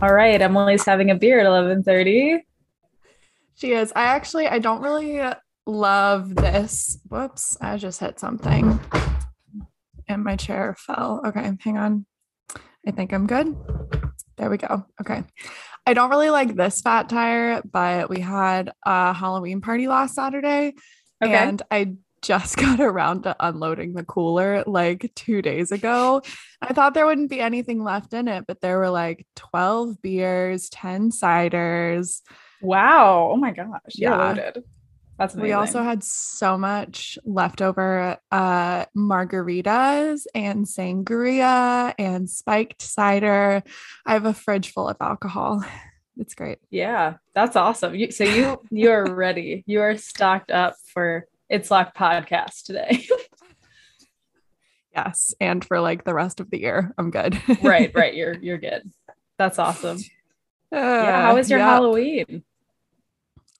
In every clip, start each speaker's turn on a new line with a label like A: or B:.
A: All right, Emily's having a beer at 11:30.
B: She is. I actually I don't really love this. Whoops, I just hit something. And my chair fell. Okay, hang on. I think I'm good. There we go. Okay. I don't really like this fat tire, but we had a Halloween party last Saturday.
A: Okay.
B: And I just got around to unloading the cooler like two days ago. I thought there wouldn't be anything left in it, but there were like 12 beers, 10 ciders.
A: Wow. Oh my gosh. You're
B: Yeah.
A: loaded. That's amazing.
B: We also had so much leftover uh, margaritas and sangria and spiked cider. I have a fridge full of alcohol. It's great.
A: Yeah, that's awesome. You, so you you are ready. You are stocked up for It's Locked podcast today.
B: Yes. And for like the rest of the year, I'm good.
A: right, right. You're you're good. That's awesome. Yeah.
B: Uh,
A: How was your
B: yeah.
A: Halloween?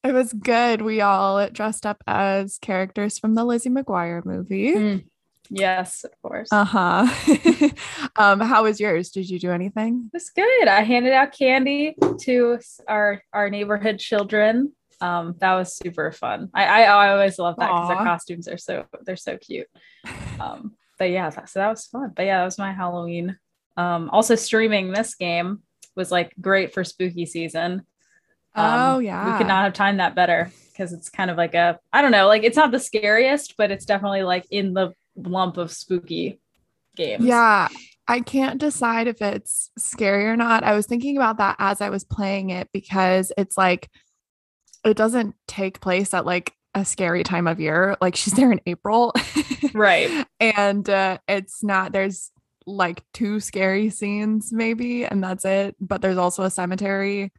B: It was good. We all dressed up as characters from the Lizzie McGuire movie.
A: Mm, Yes, of course.
B: Uh huh. um, how was yours? Did you do anything?
A: It was good. I handed out candy to our our neighborhood children. Um, that was super fun. I I, I always love that because their
B: Aw.
A: costumes are so they're so cute. Um, but yeah, that, so that was fun. But yeah, that was my Halloween. Um, also streaming this game was like great for spooky season. Um,
B: oh yeah.
A: we could not have timed that better because it's kind of like a I don't know, like it's not the scariest, but it's definitely like in the lump of spooky games.
B: Yeah, I can't decide if it's scary or not. I was thinking about that as I was playing it because it's like it doesn't take place at like a scary time of year. Like she's there in April.
A: Right.
B: and uh, it's not there's like two scary scenes maybe and that's it, but there's also a cemetery.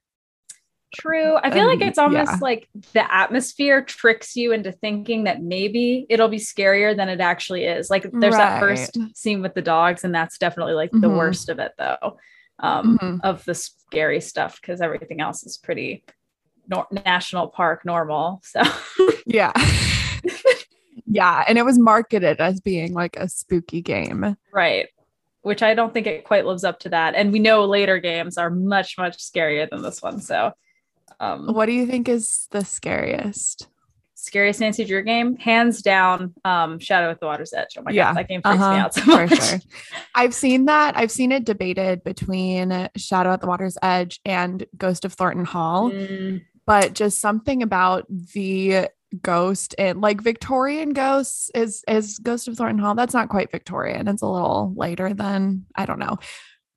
A: True. I feel like
B: Um,
A: it's almost
B: yeah.
A: like the atmosphere tricks you into thinking that maybe it'll be scarier than it actually is. Like there's that first scene with the dogs, and that's definitely like the
B: Mhm.
A: worst of it, though, um,
B: Mhm.
A: of the scary stuff, because everything else is pretty nor- national park normal. So
B: Yeah. yeah, and it was marketed as being like a spooky game.
A: right. Which I don't think it quite lives up to that. And we know later games are much, much scarier than this one. So um
B: What do you think is the scariest?
A: scariest Nancy Drew game, hands down, um, Shadow at the Water's Edge. Oh my
B: Yeah,
A: god, that game freaks me
B: Uh-huh,
A: out so
B: for
A: much.
B: sure. I've seen that. I've seen it debated between Shadow at the Water's Edge and Ghost of Thornton Hall,
A: Mm,
B: but just something about the ghost and like Victorian ghosts is is Ghost of Thornton Hall. That's not quite Victorian. It's a little later than I don't know.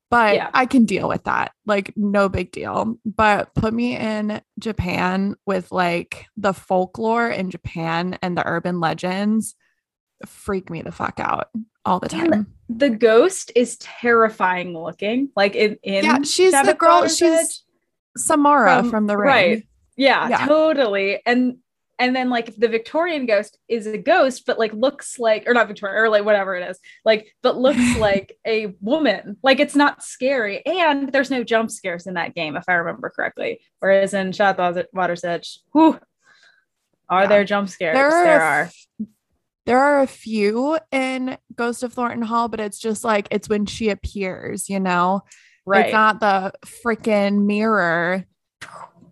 B: But
A: Yeah.
B: I can deal with that. Like no big deal. But put me in Japan with like the folklore in Japan and the urban legends freak me the fuck out all the
A: And
B: time.
A: the ghost is terrifying looking. Like in, in
B: Yeah, she's
A: Shadow
B: the girl- she's Samara
A: from-
B: from, the ring.
A: right. Yeah,
B: Yeah.
A: totally. And and then like the Victorian ghost is a ghost, but like looks like or not Victorian or like whatever it is, like but looks like a woman. Like it's not scary, and there's no jump scares in that game, if I remember correctly. Whereas in Shadow at Water's Edge, whew, are
B: Yeah.
A: there jump scares?
B: There are,
A: there are.
B: There are a few in Ghost of Thornton Hall, but it's just like it's when she appears, you know?
A: Right.
B: It's not the freaking mirror.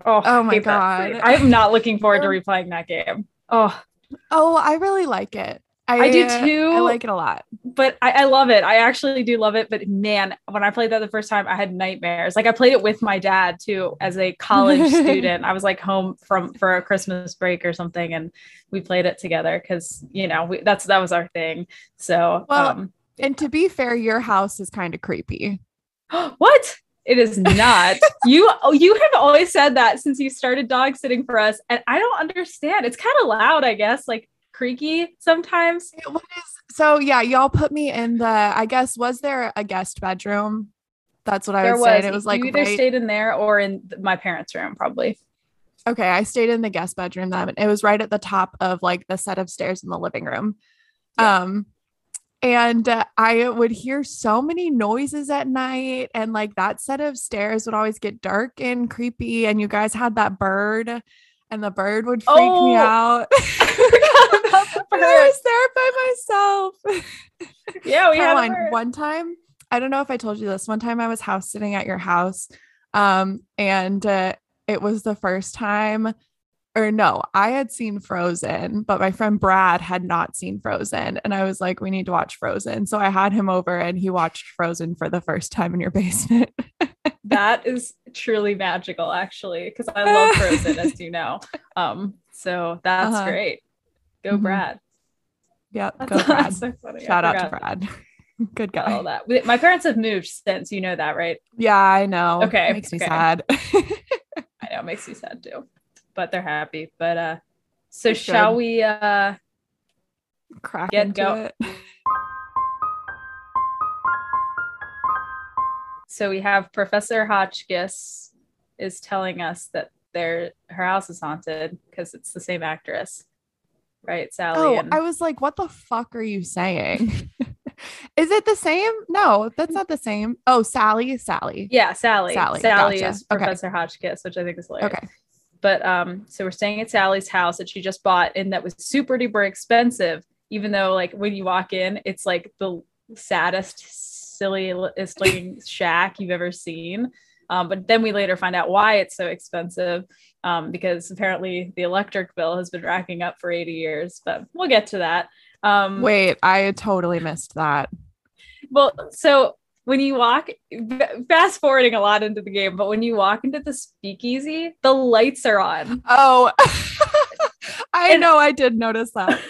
A: Oh,
B: oh my. God.
A: I'm not looking forward to replaying that game. Oh,
B: Oh, I really like it.
A: I do
B: uh,
A: too.
B: I like it a lot.
A: but I, I love it. I actually do love it. But man, when I played that the first time, I had nightmares. Like I played it with my dad too, as a college student. I was like home from for a Christmas break or something, and we played it together because you know we, that's that was our thing. So,
B: Well,
A: um,
B: And to be fair, your house is kind of creepy.
A: what? It is not. you oh, you have always said that since you started dog sitting for us, and I don't understand. It's kind of loud, I guess, like creaky sometimes.
B: Was- so yeah, y'all put me in the I guess was there a guest bedroom? That's what I
A: there
B: would
A: was.
B: say. And it was like
A: you either
B: right-
A: stayed in there or in my parents' room, probably.
B: okay, I stayed in the guest bedroom then. It was right at the top of like the set of stairs in the living room.
A: Yeah.
B: Um and uh, I would hear so many noises at night and like that set of stairs would always get dark and creepy and you guys had that bird and the bird would freak
A: Oh.
B: me out.
A: forgot about the
B: I was there by myself.
A: Yeah, we had a
B: Caroline,
A: bird.
B: one time, I don't know if I told you this. One time I was house sitting at your house. Um, and uh, it was the first time, or no, I had seen Frozen, but my friend Brad had not seen Frozen. And I was like, we need to watch Frozen. So I had him over and he watched Frozen for the first time in your basement.
A: that is truly magical, actually, because I love Frozen, as you know. Um, so that's
B: Uh-huh.
A: great. Go,
B: Mhm.
A: Brad.
B: Yep.
A: That's,
B: Go Brad.
A: so
B: Shout out to Brad. Good guy.
A: All that. My parents have moved since, you know that, right?
B: Yeah, I know.
A: Okay, It
B: Makes me
A: okay.
B: sad.
A: I know it makes me sad too, but they're happy. But uh, so
B: Good.
A: shall we? Uh,
B: Crack
A: Get
B: into
A: go-
B: it.
A: so we have Professor Hotchkiss is telling us that their her house is haunted because it's the same actress, right? Sally.
B: Oh,
A: and
B: I was like, what the fuck are you saying? Is it the same? No, that's not the same. Oh, Sally, Sally.
A: yeah, Sally.
B: Sally,
A: Sally
B: gotcha.
A: is
B: Okay.
A: Professor Hotchkiss, which I think is hilarious.
B: Okay.
A: But um, so we're staying at Sally's house that she just bought, and that was super duper expensive. Even though, like, when you walk in, it's like the saddest, silliest looking shack you've ever seen. Um, but then we later find out why it's so expensive, um, because apparently the electric bill has been racking up for 80 years. But we'll get to that. Um,
B: Wait, I totally missed that.
A: well, so when you walk, fast forwarding a lot into the game, but when you walk into the speakeasy, the lights are on.
B: Oh, I
A: And-
B: know. I did notice that.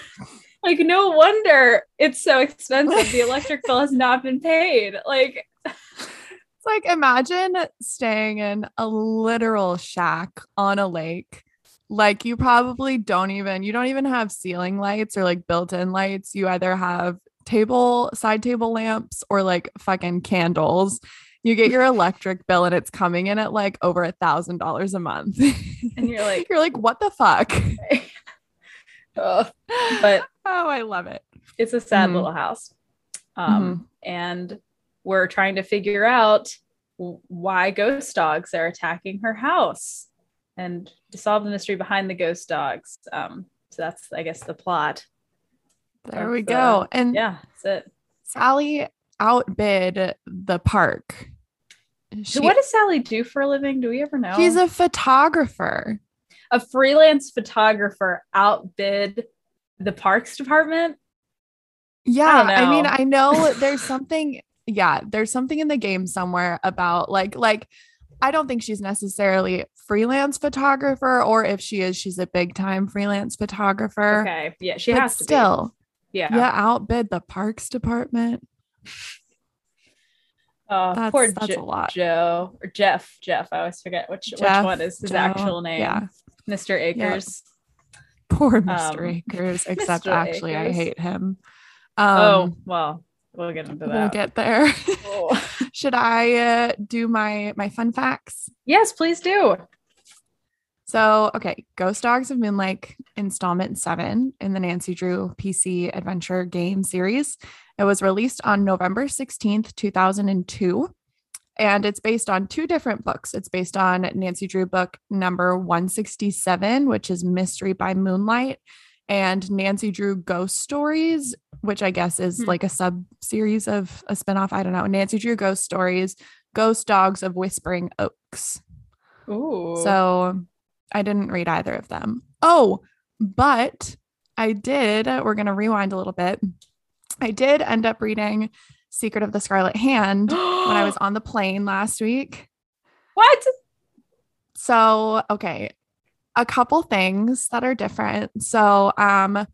A: Like, no wonder it's so expensive. The electric bill has not been paid. Like,
B: It's like imagine staying in a literal shack on a lake. Like you probably don't even you don't even have ceiling lights or like built-in lights. You either have table side table lamps or like fucking candles. You get your electric bill and it's coming in at like over a thousand dollars a month.
A: and you're like,
B: You're like, what the fuck?
A: Ugh. but
B: Oh, I love it.
A: it's a sad
B: Mhm.
A: little house. Um, and we're trying to figure out why ghost dogs are attacking her house and to solve the mystery behind the ghost dogs. Um, so that's, I guess, the plot.
B: There we go.
A: uh,
B: And
A: Yeah, that's it.
B: Sally outbid the park.
A: So what does Sally do for a living? Do we ever know?
B: She's a photographer.
A: a freelance photographer outbid the parks department.
B: Yeah,
A: don't
B: I, mean. I know there's something. Yeah, there's something in the game somewhere about like like I don't think she's necessarily freelance photographer, or if she is, she's a big time freelance photographer.
A: Okay, yeah, she
B: but
A: has to
B: still.
A: Yeah.
B: yeah, outbid the parks department.
A: Oh,
B: That's
A: poor
B: that's
A: Jo-
B: a lot.
A: Joe or Jeff. Jeff. I always forget which
B: Jeff,
A: which one is his
B: Joe,
A: actual name.
B: Yeah,
A: Mr. Akers.
B: poor Mr.
A: Um,
B: Akers. Except
A: Mr.
B: actually, I hate him.
A: oh
B: Um,
A: well, we'll get into that.
B: we'll get there.
A: Oh.
B: Should I uh, do my my fun facts?
A: Yes, please do.
B: So, okay, Ghost Dogs of Moonlake installment seven in the Nancy Drew PC adventure game series. It was released on November 16th, 2002. And it's based on two different books. It's based on Nancy Drew book number 167, which is Mystery by Moonlight, and Nancy Drew Ghost Stories, which I guess is
A: Hmm.
B: like a sub series of a spinoff. I don't know. Nancy Drew Ghost Stories, Ghost Dogs of Whispering Oaks.
A: Ooh.
B: So I didn't read either of them. Oh, but I did. We're going to rewind a little bit. I did end up reading Secret of the Scarlet Hand when I was on the plane last week.
A: what?
B: So, okay, a couple things that are different. So, um,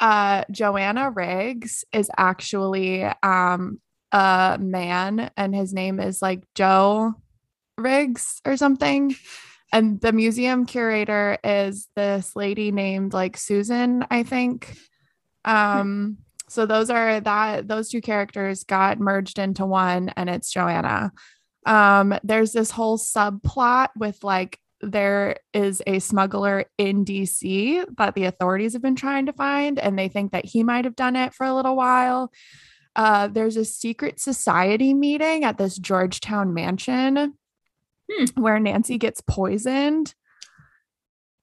B: uh, Joanna Riggs is actually um a man, and his name is like Joe Riggs or something. And the museum curator is this lady named like Susan, I think. Um, so those are that those two characters got merged into one, and it's Joanna. Um, there's this whole subplot with like there is a smuggler in DC that the authorities have been trying to find, and they think that he might have done it for a little while. Uh, there's a secret society meeting at this Georgetown mansion
A: Hmm.
B: where Nancy gets poisoned.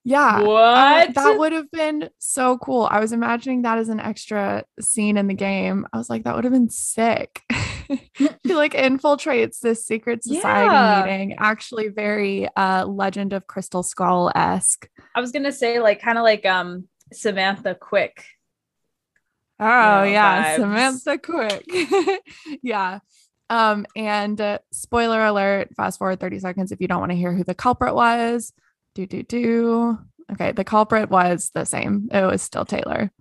B: Yeah.
A: What?
B: uh, that would have been so cool. I was imagining that as an extra scene in the game. I was like, that would have been sick. he like infiltrates this secret society
A: Yeah.
B: meeting. Actually, very uh Legend of Crystal Skull esque.
A: I was gonna say like kind of like um Samantha Quick.
B: Oh
A: know,
B: yeah,
A: vibes.
B: Samantha Quick. yeah. Um, and uh, spoiler alert, fast forward 30 seconds if you don't want to hear who the culprit was. Do do do. Okay, the culprit was the same. It was still Taylor.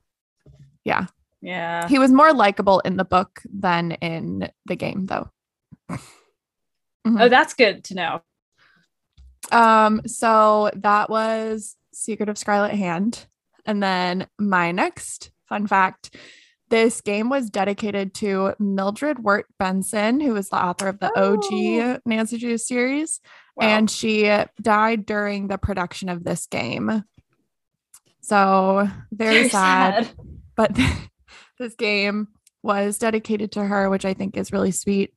B: Yeah.
A: Yeah.
B: He was more likable in the book than in the game though.
A: Oh, that's good to know.
B: Um, so that was Secret of Scarlet Hand. And then my next fun fact this game was dedicated to Mildred Wirt Benson, who was the author of the
A: Oh.
B: OG Nancy Drew series.
A: Wow.
B: And she died during the production of this game. So very, sad. But this game was dedicated to her, which I think is really sweet.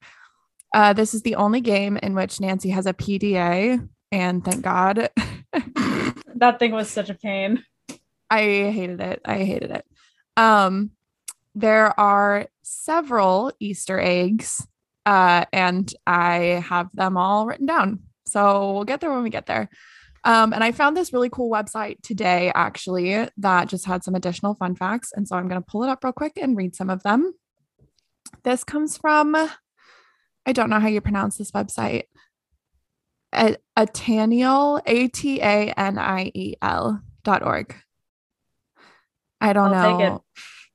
B: Uh, this is the only game in which Nancy has a PDA, and thank God.
A: that thing was such a pain.
B: I hated it. I hated it. Um, there are several Easter eggs, uh, and I have them all written down. So we'll get there when we get there. Um, and I found this really cool website today, actually, that just had some additional fun facts. And so I'm going to pull it up real quick and read some of them. This comes from, I don't know how you pronounce this website. A- Ataniel, A T A N I E L dot org. I don't
A: I'll
B: know.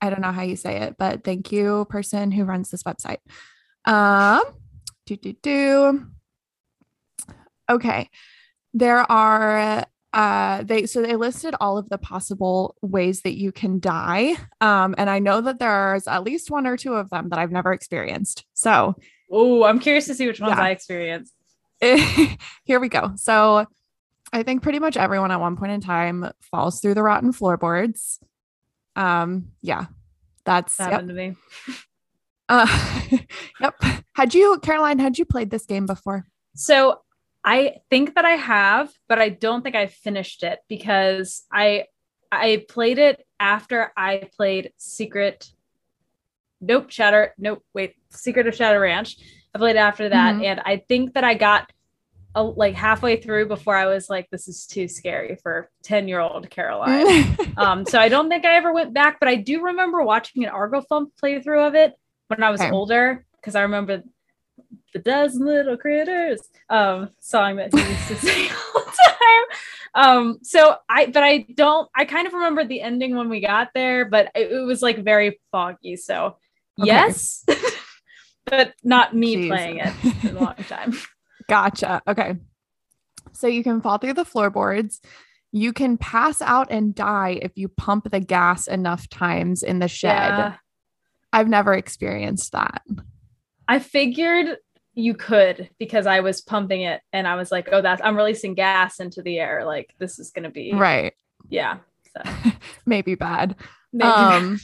B: I don't know how you say it, but thank you, person who runs this website. Um, do do do. Okay, there are uh they so they listed all of the possible ways that you can die um and i know that there's at least one or two of them that i've never experienced so
A: Oh, I'm curious to see which ones
B: Yeah.
A: I experienced.
B: here we go so i think pretty much everyone at one point in time falls through the rotten floorboards um yeah that's
A: That
B: yep.
A: happened to me.
B: Uh, yep had you caroline had you played this game before
A: So I think that I have, but I don't think I finished it because I I played it after I played Secret. Nope, Shatter. Nope, wait, Secret of Shadow Ranch. I played it after that,
B: Mhm.
A: and I think that I got a, like halfway through before I was like, "This is too scary for ten year old Caroline." um, so I don't think I ever went back, but I do remember watching an Argo Thump playthrough of it when I was
B: Okay.
A: older because I remember the dozen little critters um song that he used to sing all the time. Um, so I but I don't I kind of remember the ending when we got there, but it, it was like very foggy. So
B: Okay.
A: yes, but not me
B: Jeez.
A: playing it in a long time.
B: Gotcha. Okay. So you can fall through the floorboards. You can pass out and die if you pump the gas enough times in the shed.
A: Yeah.
B: I've never experienced that.
A: I figured you could because I was pumping it and I was like, oh, that's I'm releasing gas into the air. Like this is gonna be
B: Right.
A: yeah. So
B: Maybe bad.
A: maybe
B: Um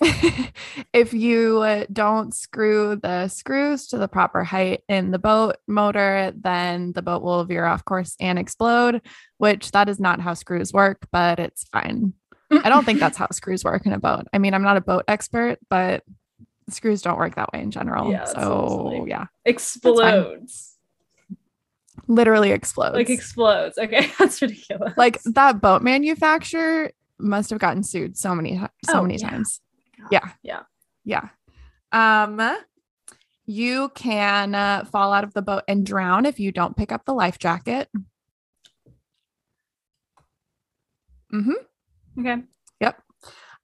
B: if you uh, don't screw the screws to the proper height in the boat motor, then the boat will veer off course and explode, which that is not how screws work, but it's fine. I don't think that's how screws work in a boat. I mean, I'm not a boat expert, but screws don't work that way in general.
A: Yeah,
B: so
A: silly.
B: yeah,
A: explodes.
B: literally explodes.
A: Like explodes. Okay, that's ridiculous.
B: like that boat manufacturer must have gotten sued so many so
A: Oh,
B: many
A: yeah.
B: times. Yeah.
A: Yeah.
B: Yeah. Um you can uh, fall out of the boat and drown if you don't pick up the life jacket. Mm-hmm.
A: okay. Yep.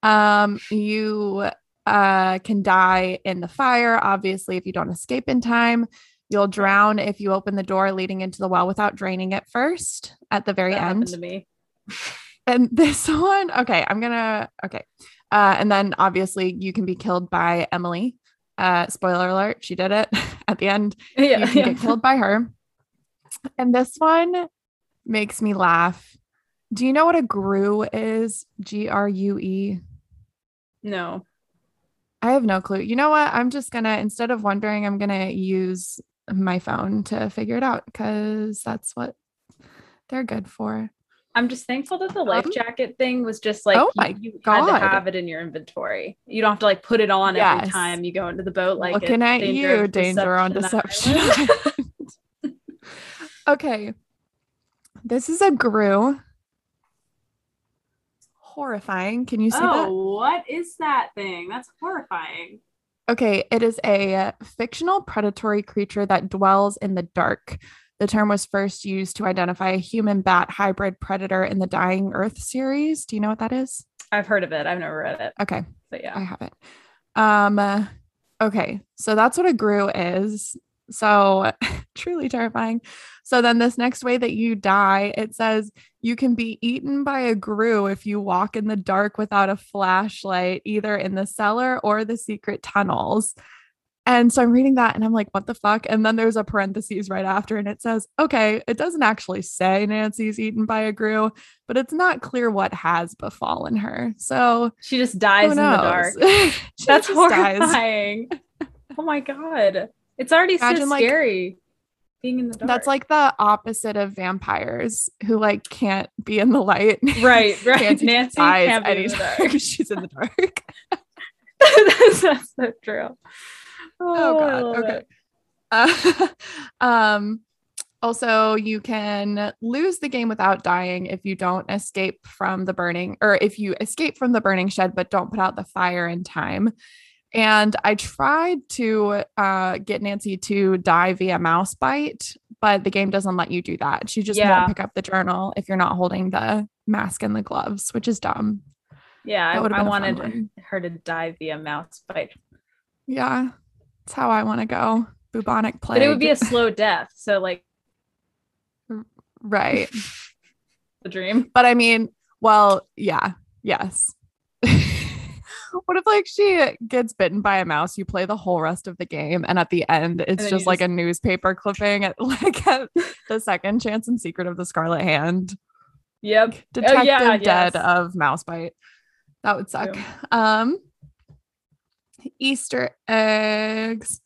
B: Um you uh can die in the fire obviously if you don't escape in time. You'll drown if you open the door leading into the well without draining it first at the very
A: That
B: end.
A: to me.
B: And this one, okay, I'm gonna okay. Uh, and then obviously you can be killed by Emily. Uh, spoiler alert, she did it at the end.
A: Yeah.
B: You can
A: yeah.
B: get killed by her. And this one makes me laugh. Do you know what a grue is? G R U E.
A: No.
B: I have no clue. You know what? I'm just gonna instead of wondering, I'm gonna use my phone to figure it out because that's what they're good for.
A: I'm just thankful that the life
B: Um,
A: jacket thing was just like
B: oh
A: you, you had to have it in your inventory. You don't have to like put it on every time you go into the boat. Like
B: Looking at
A: Danger
B: you, danger on Deception. Okay. This is a Grue. Horrifying. Can you see that?
A: oh, what is that thing? That's horrifying.
B: Okay, it is a fictional predatory creature that dwells in the dark. The term was first used to identify a human bat hybrid predator in the Dying Earth series. Do you know what that is?
A: I've heard of it. I've never read it,
B: Okay,
A: but yeah.
B: I have it. Um uh, okay, so that's what a Grue is. So truly terrifying. So then this next way that you die, it says you can be eaten by a Grue if you walk in the dark without a flashlight, either in the cellar or the secret tunnels. And so I'm reading that and I'm like, what the fuck? And then there's a parentheses right after, and it says, okay, it doesn't actually say Nancy's eaten by a Grue, but it's not clear what has befallen her. So
A: She just dies in the dark. That's horrifying. oh my god. It's already
B: Imagine,
A: so
B: like-
A: scary being in the dark.
B: That's like the opposite of vampires who like can't be in the light.
A: right, right.
B: Nancy,
A: Nancy,
B: dies
A: can't be in the dark.
B: she's in the dark.
A: that's, that's so true.
B: Oh, god. Okay. Uh, um also you can lose the game without dying if you don't escape from the burning or if you escape from the burning shed but don't put out the fire in time. And I tried to uh, get Nancy to die via mouse bite, but the game doesn't let you do that. She just
A: Yeah.
B: won't pick up the journal if you're not holding the mask and the gloves, which is dumb.
A: Yeah, I, I
B: been a fun
A: wanted her to die via mouse bite,
B: Yeah, that's how I want to go. Bubonic plague.
A: but it would be a slow death. So like
B: right.
A: the dream.
B: But I mean, well, yeah, yes. what if like she gets bitten by a mouse? You play the whole rest of the game, and at the end, it's just like
A: just-
B: a newspaper clipping at like at the second chance and secret of the Scarlet Hand.
A: Yep.
B: Detective
A: Oh, yeah,
B: dead
A: yes.
B: of mouse bite. That would suck.
A: True.
B: Um, Easter eggs.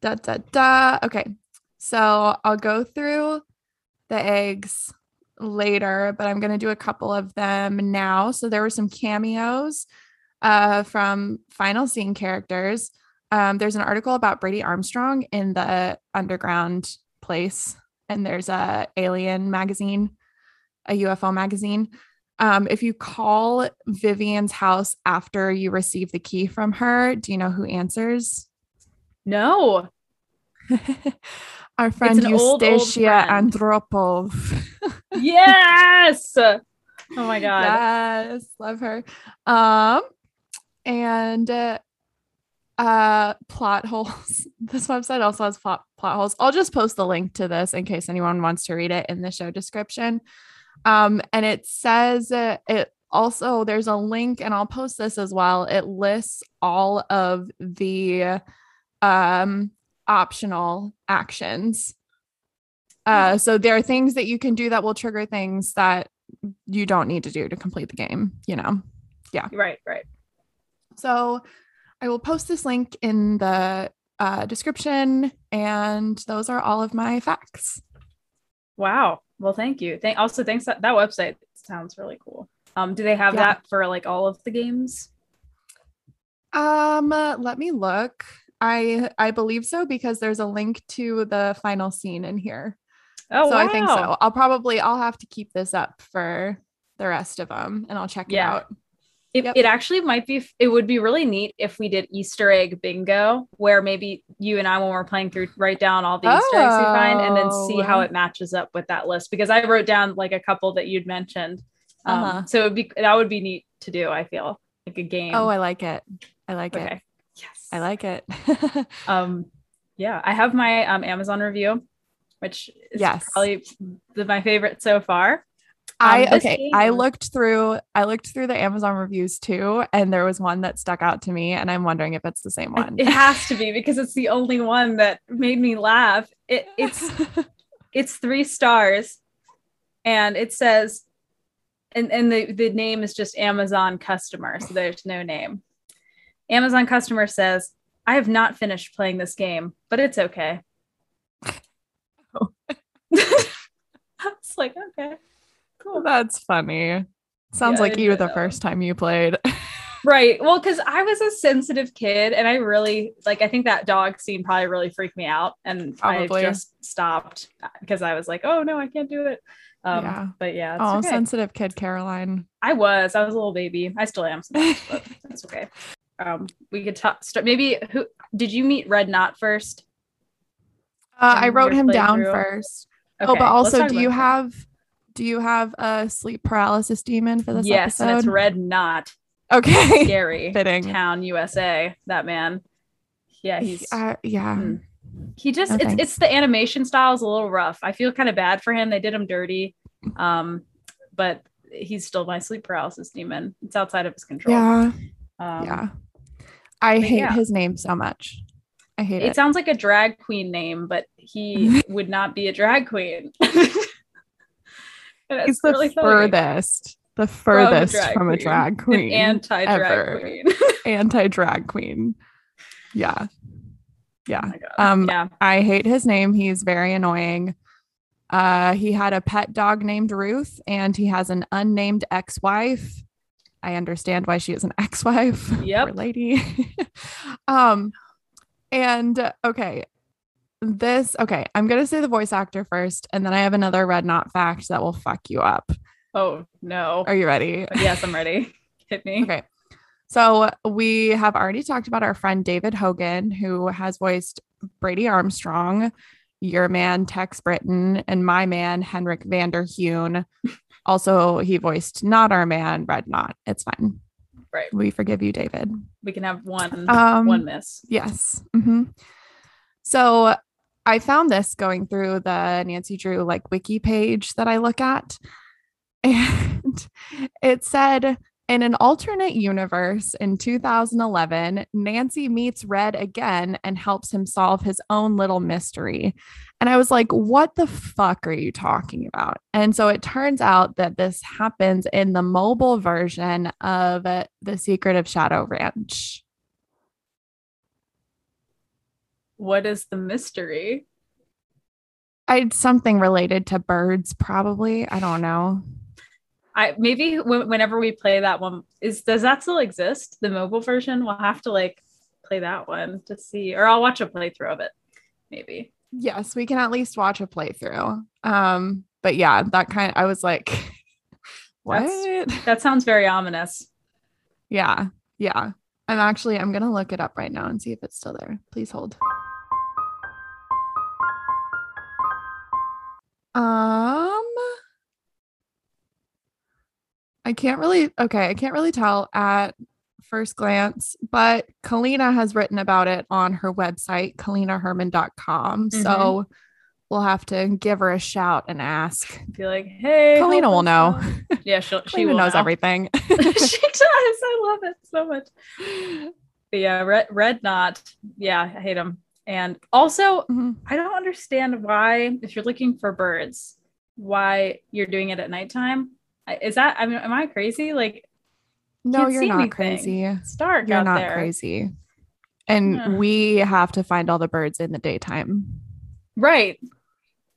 B: Da da da. Okay, so I'll go through the eggs later, but I'm gonna do a couple of them now. So there were some cameos uh, from final scene characters. Um, there's an article about Brady Armstrong in the underground place, and there's a alien magazine, a UFO magazine. Um, if you call Vivian's house after you receive the key from her, do you know who answers?
A: No.
B: Our friend
A: an old, old
B: Eustacia. Andropov.
A: Yes. oh my god.
B: yes, love her. Um, and uh, uh, plot holes. This website also has plot plot holes. I'll just post the link to this in case anyone wants to read it in the show description. Um, and it says uh, it also there's a link, and I'll post this as well. It lists all of the um optional actions. Uh, so there are things that you can do that will trigger things that you don't need to do to complete the game, you know. Yeah.
A: Right, right.
B: So I will post this link in the uh, description, and those are all of my facts.
A: Wow. Well, thank you. Thank also thanks that, that website sounds really cool. Um, do they have
B: Yeah.
A: that for like all of the games?
B: Um, uh, let me look. I I believe so because there's a link to the final scene in here.
A: Oh,
B: so I think so. I'll probably I'll have to keep this up for the rest of them, and I'll check
A: Yeah.
B: it out.
A: It,
B: Yep.
A: it actually might be it would be really neat if we did easter egg bingo where maybe you and i when we're playing through write down all the easter eggs we find and then see how
B: Oh.
A: it matches up with that list because i wrote down like a couple that you'd mentioned um,
B: Uh-huh.
A: so it'd be that would be neat to do i feel like a game
B: Oh, I like it. I like it.
A: yes
B: I like it.
A: um yeah i have my um amazon review which is
B: Yes.
A: probably the, my favorite so far
B: I
A: Um, this
B: okay. I looked through I looked through the Amazon reviews too, and there was one that stuck out to me, and I'm wondering if it's the same one.
A: it has to be because it's the only one that made me laugh it, it's it's three stars and it says and, and the, the name is just amazon customer so there's no name amazon customer says i have not finished playing this game but it's okay
B: Oh.
A: it's like okay cool.
B: That's funny. Sounds
A: Yeah,
B: like you
A: enjoyed
B: the first time you played.
A: Right. Well, because I was a sensitive kid and I really like I think that dog scene probably really freaked me out. And
B: Probably.
A: I just stopped because I was like, oh no, I can't do it. Um
B: Yeah.
A: but yeah, it's
B: oh,
A: okay.
B: sensitive kid Caroline.
A: I was. I was a little baby. I still am but that's okay. Um, we could talk start maybe who did you meet Red Knott first?
B: Uh, I wrote him down first.
A: Okay,
B: oh, but also, do you have do you have a sleep paralysis demon for this
A: yes, and it's
B: episode?
A: Red Knott,
B: okay.
A: scary
B: Fitting.
A: Town, USA. That man. Yeah, he's
B: uh, yeah.
A: Mm. he just
B: No
A: it's
B: thanks.
A: it's the animation style is a little rough. I feel kind of bad for him. They did him dirty. Um, but he's still my sleep paralysis demon. It's outside of his control.
B: Yeah.
A: Um,
B: yeah. I hate
A: yeah.
B: his name so much. I hate
A: It
B: it.
A: sounds like a drag queen name, but he would not be a drag queen. And
B: He's
A: it's
B: the
A: really
B: furthest, the furthest
A: drag
B: from a
A: queen.
B: drag queen,
A: An anti-drag queen.
B: anti drag queen. Yeah. Yeah.
A: Oh.
B: Um,
A: yeah.
B: I hate his name. He's very annoying. Uh, he had a pet dog named Ruth, and he has an unnamed ex-wife. I understand why she is an ex-wife.
A: Yep.
B: Poor lady. um, and okay, this okay. I'm gonna say the voice actor first, and then I have another red knot fact that will fuck you up.
A: Oh no.
B: Are you ready?
A: yes, I'm ready. Hit me.
B: Okay. So we have already talked about our friend David Hogan, who has voiced Brady Armstrong, your man Tex Britten, and my man Henrik Vander Hune. Also, he voiced not our man Red Knott. It's fine.
A: Right.
B: We forgive you, David.
A: We can have one
B: Um,
A: one miss.
B: Yes. hmm So I found this going through the Nancy Drew like wiki page that I look at. And it said in an alternate universe in 2011, Nancy meets Red again and helps him solve his own little mystery. And I was like, what the fuck are you talking about? And so it turns out that this happens in the mobile version of uh, The Secret of Shadow Ranch.
A: What is the mystery?
B: I something related to birds, probably. I don't know.
A: I maybe w- whenever we play that one, is does that still exist? The mobile version? We'll have to like play that one to see, or I'll watch a playthrough of it. Maybe.
B: Yes, we can at least watch a playthrough. Um, but yeah, that kind I was like, what?
A: That's- That sounds very ominous.
B: yeah, yeah. I'm actually I'm gonna look it up right now and see if it's still there. Please hold. Um I can't really okay, I can't really tell at first glance, but Kalina has written about it on her website, kalinaherman.com. So we'll have to give her a shout and ask.
A: Be like, hey,
B: Kalina will know.
A: out. Yeah, she'll, she
B: knows
A: know.
B: everything.
A: she does. I love it so much. But yeah, red, red knot. Yeah, I hate them. And also,
B: Mhm.
A: I don't understand why, if you're looking for birds, why you're doing it at nighttime. Is that? I mean, am I crazy? Like,
B: No, you're not
A: anything.
B: crazy.
A: it's dark
B: You're not
A: there.
B: crazy. And
A: Yeah.
B: we have to find all the birds in the daytime.
A: Right.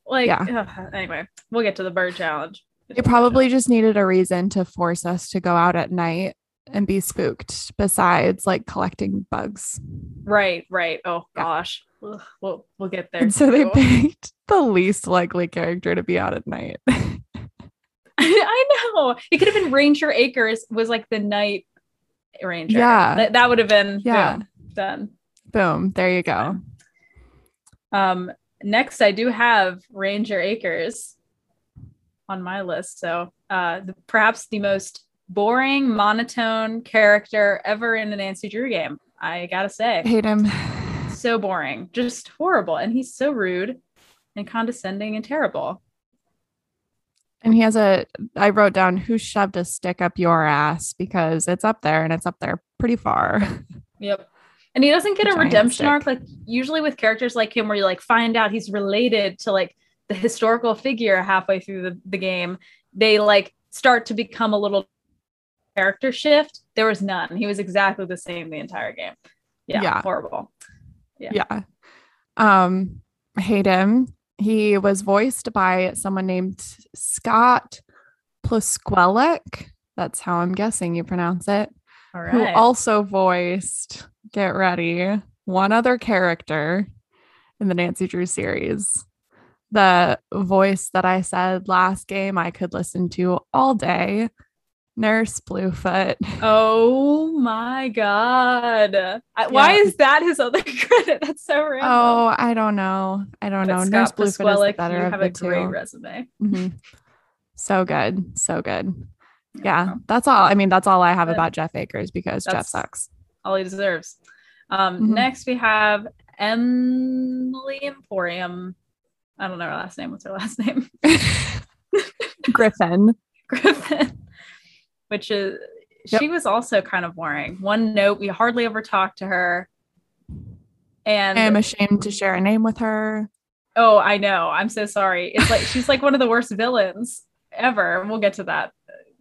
A: Like,
B: Yeah.
A: ugh, anyway, we'll get to the bird challenge.
B: They probably just needed a reason to force us to go out at night and be spooked besides like collecting bugs.
A: Right, right. Oh
B: Yeah.
A: gosh. Ugh, we'll we'll get there.
B: And so they picked the least likely character to be out at night.
A: I know. It could have been Ranger Akers was like the night ranger.
B: Yeah.
A: That, that would have been
B: Yeah.
A: boom, done.
B: Boom. There you go.
A: Um next I do have Ranger Akers on my list. So uh the, perhaps the most boring, monotone character ever in a Nancy Drew game. I gotta say.
B: Hate him.
A: So boring. Just horrible. And he's so rude and condescending and terrible.
B: And he has a, I wrote down who shoved a stick up your ass because it's up there and it's up there pretty far.
A: Yep. And he doesn't get
B: A
A: a redemption
B: stick.
A: arc like usually with characters like him where you like find out he's related to like the historical figure halfway through the, the game. They like start to become a little character shift. There was none. He was exactly the same the entire game. Yeah,
B: Yeah.
A: horrible. Yeah.
B: yeah. Um, hate him. He was voiced by someone named Scott Plusquellic. That's how I'm guessing you pronounce it.
A: All
B: Who also voiced, get ready, one other character in the Nancy Drew series. The voice that I said last game I could listen to all day, Nurse Bluefoot.
A: oh my god. I- Why is that his other credit? That's so random.
B: Oh, I don't know. I don't
A: But
B: know.
A: Scott
B: Nurse Bluefoot is the better
A: you
B: of
A: have
B: the
A: a great
B: two.
A: resume.
B: Mhm. So good. So good. Yeah, that's all. I mean, that's all I have
A: Good.
B: about Jeff Akers because Jeff sucks.
A: all he deserves. Um,
B: Mhm.
A: Next, we have Emily Emporium. I don't know her last name. What's her last name?
B: Griffin.
A: Griffin. Which is
B: Yep.
A: she was also kind of boring. One note: we hardly ever talked to her. And
B: I'm ashamed to share a name with her.
A: oh, I know. I'm so sorry. It's like she's like one of the worst villains ever. We'll get to that.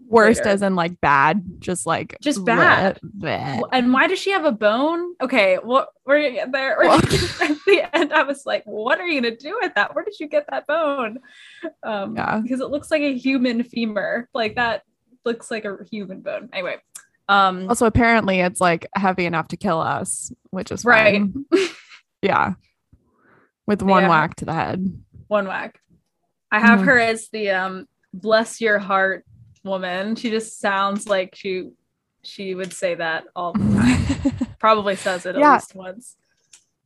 B: Worst
A: Later.
B: as in like bad, just like
A: Just bad.
B: bleh, bleh.
A: And why does she have a bone? Okay, well, we're gonna get there. We're gonna get there. At the end, I was like, "What are you gonna do with that? Where did you get that bone?" Um,
B: Yeah.
A: because it looks like a human femur. Like that looks like a human bone. Anyway, um,
B: Also, apparently, it's like heavy enough to kill us, which is
A: Right.
B: fine. yeah, with one
A: Yeah.
B: whack to the head.
A: one whack. I have
B: Mhm.
A: her as the um, bless your heart woman. She just sounds like she she would say that all the time. Probably says it at
B: Yeah.
A: least once.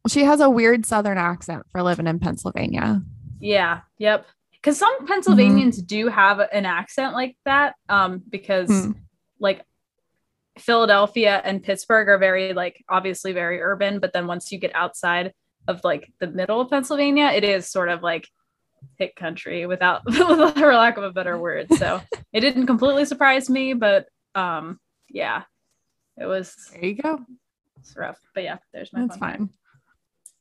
B: she has a weird Southern accent for living in Pennsylvania.
A: Yeah. Yep. Because some
B: Mm-hmm.
A: Pennsylvanians do have an accent like that. Um, because
B: Hmm.
A: like Philadelphia and Pittsburgh are very like obviously very urban, but then once you get outside of like the middle of Pennsylvania, it is sort of like hick country without for lack of a better word. So it didn't completely surprise me, but um yeah, it was,
B: There you go.
A: it's rough. But yeah, there's my
B: That's fine.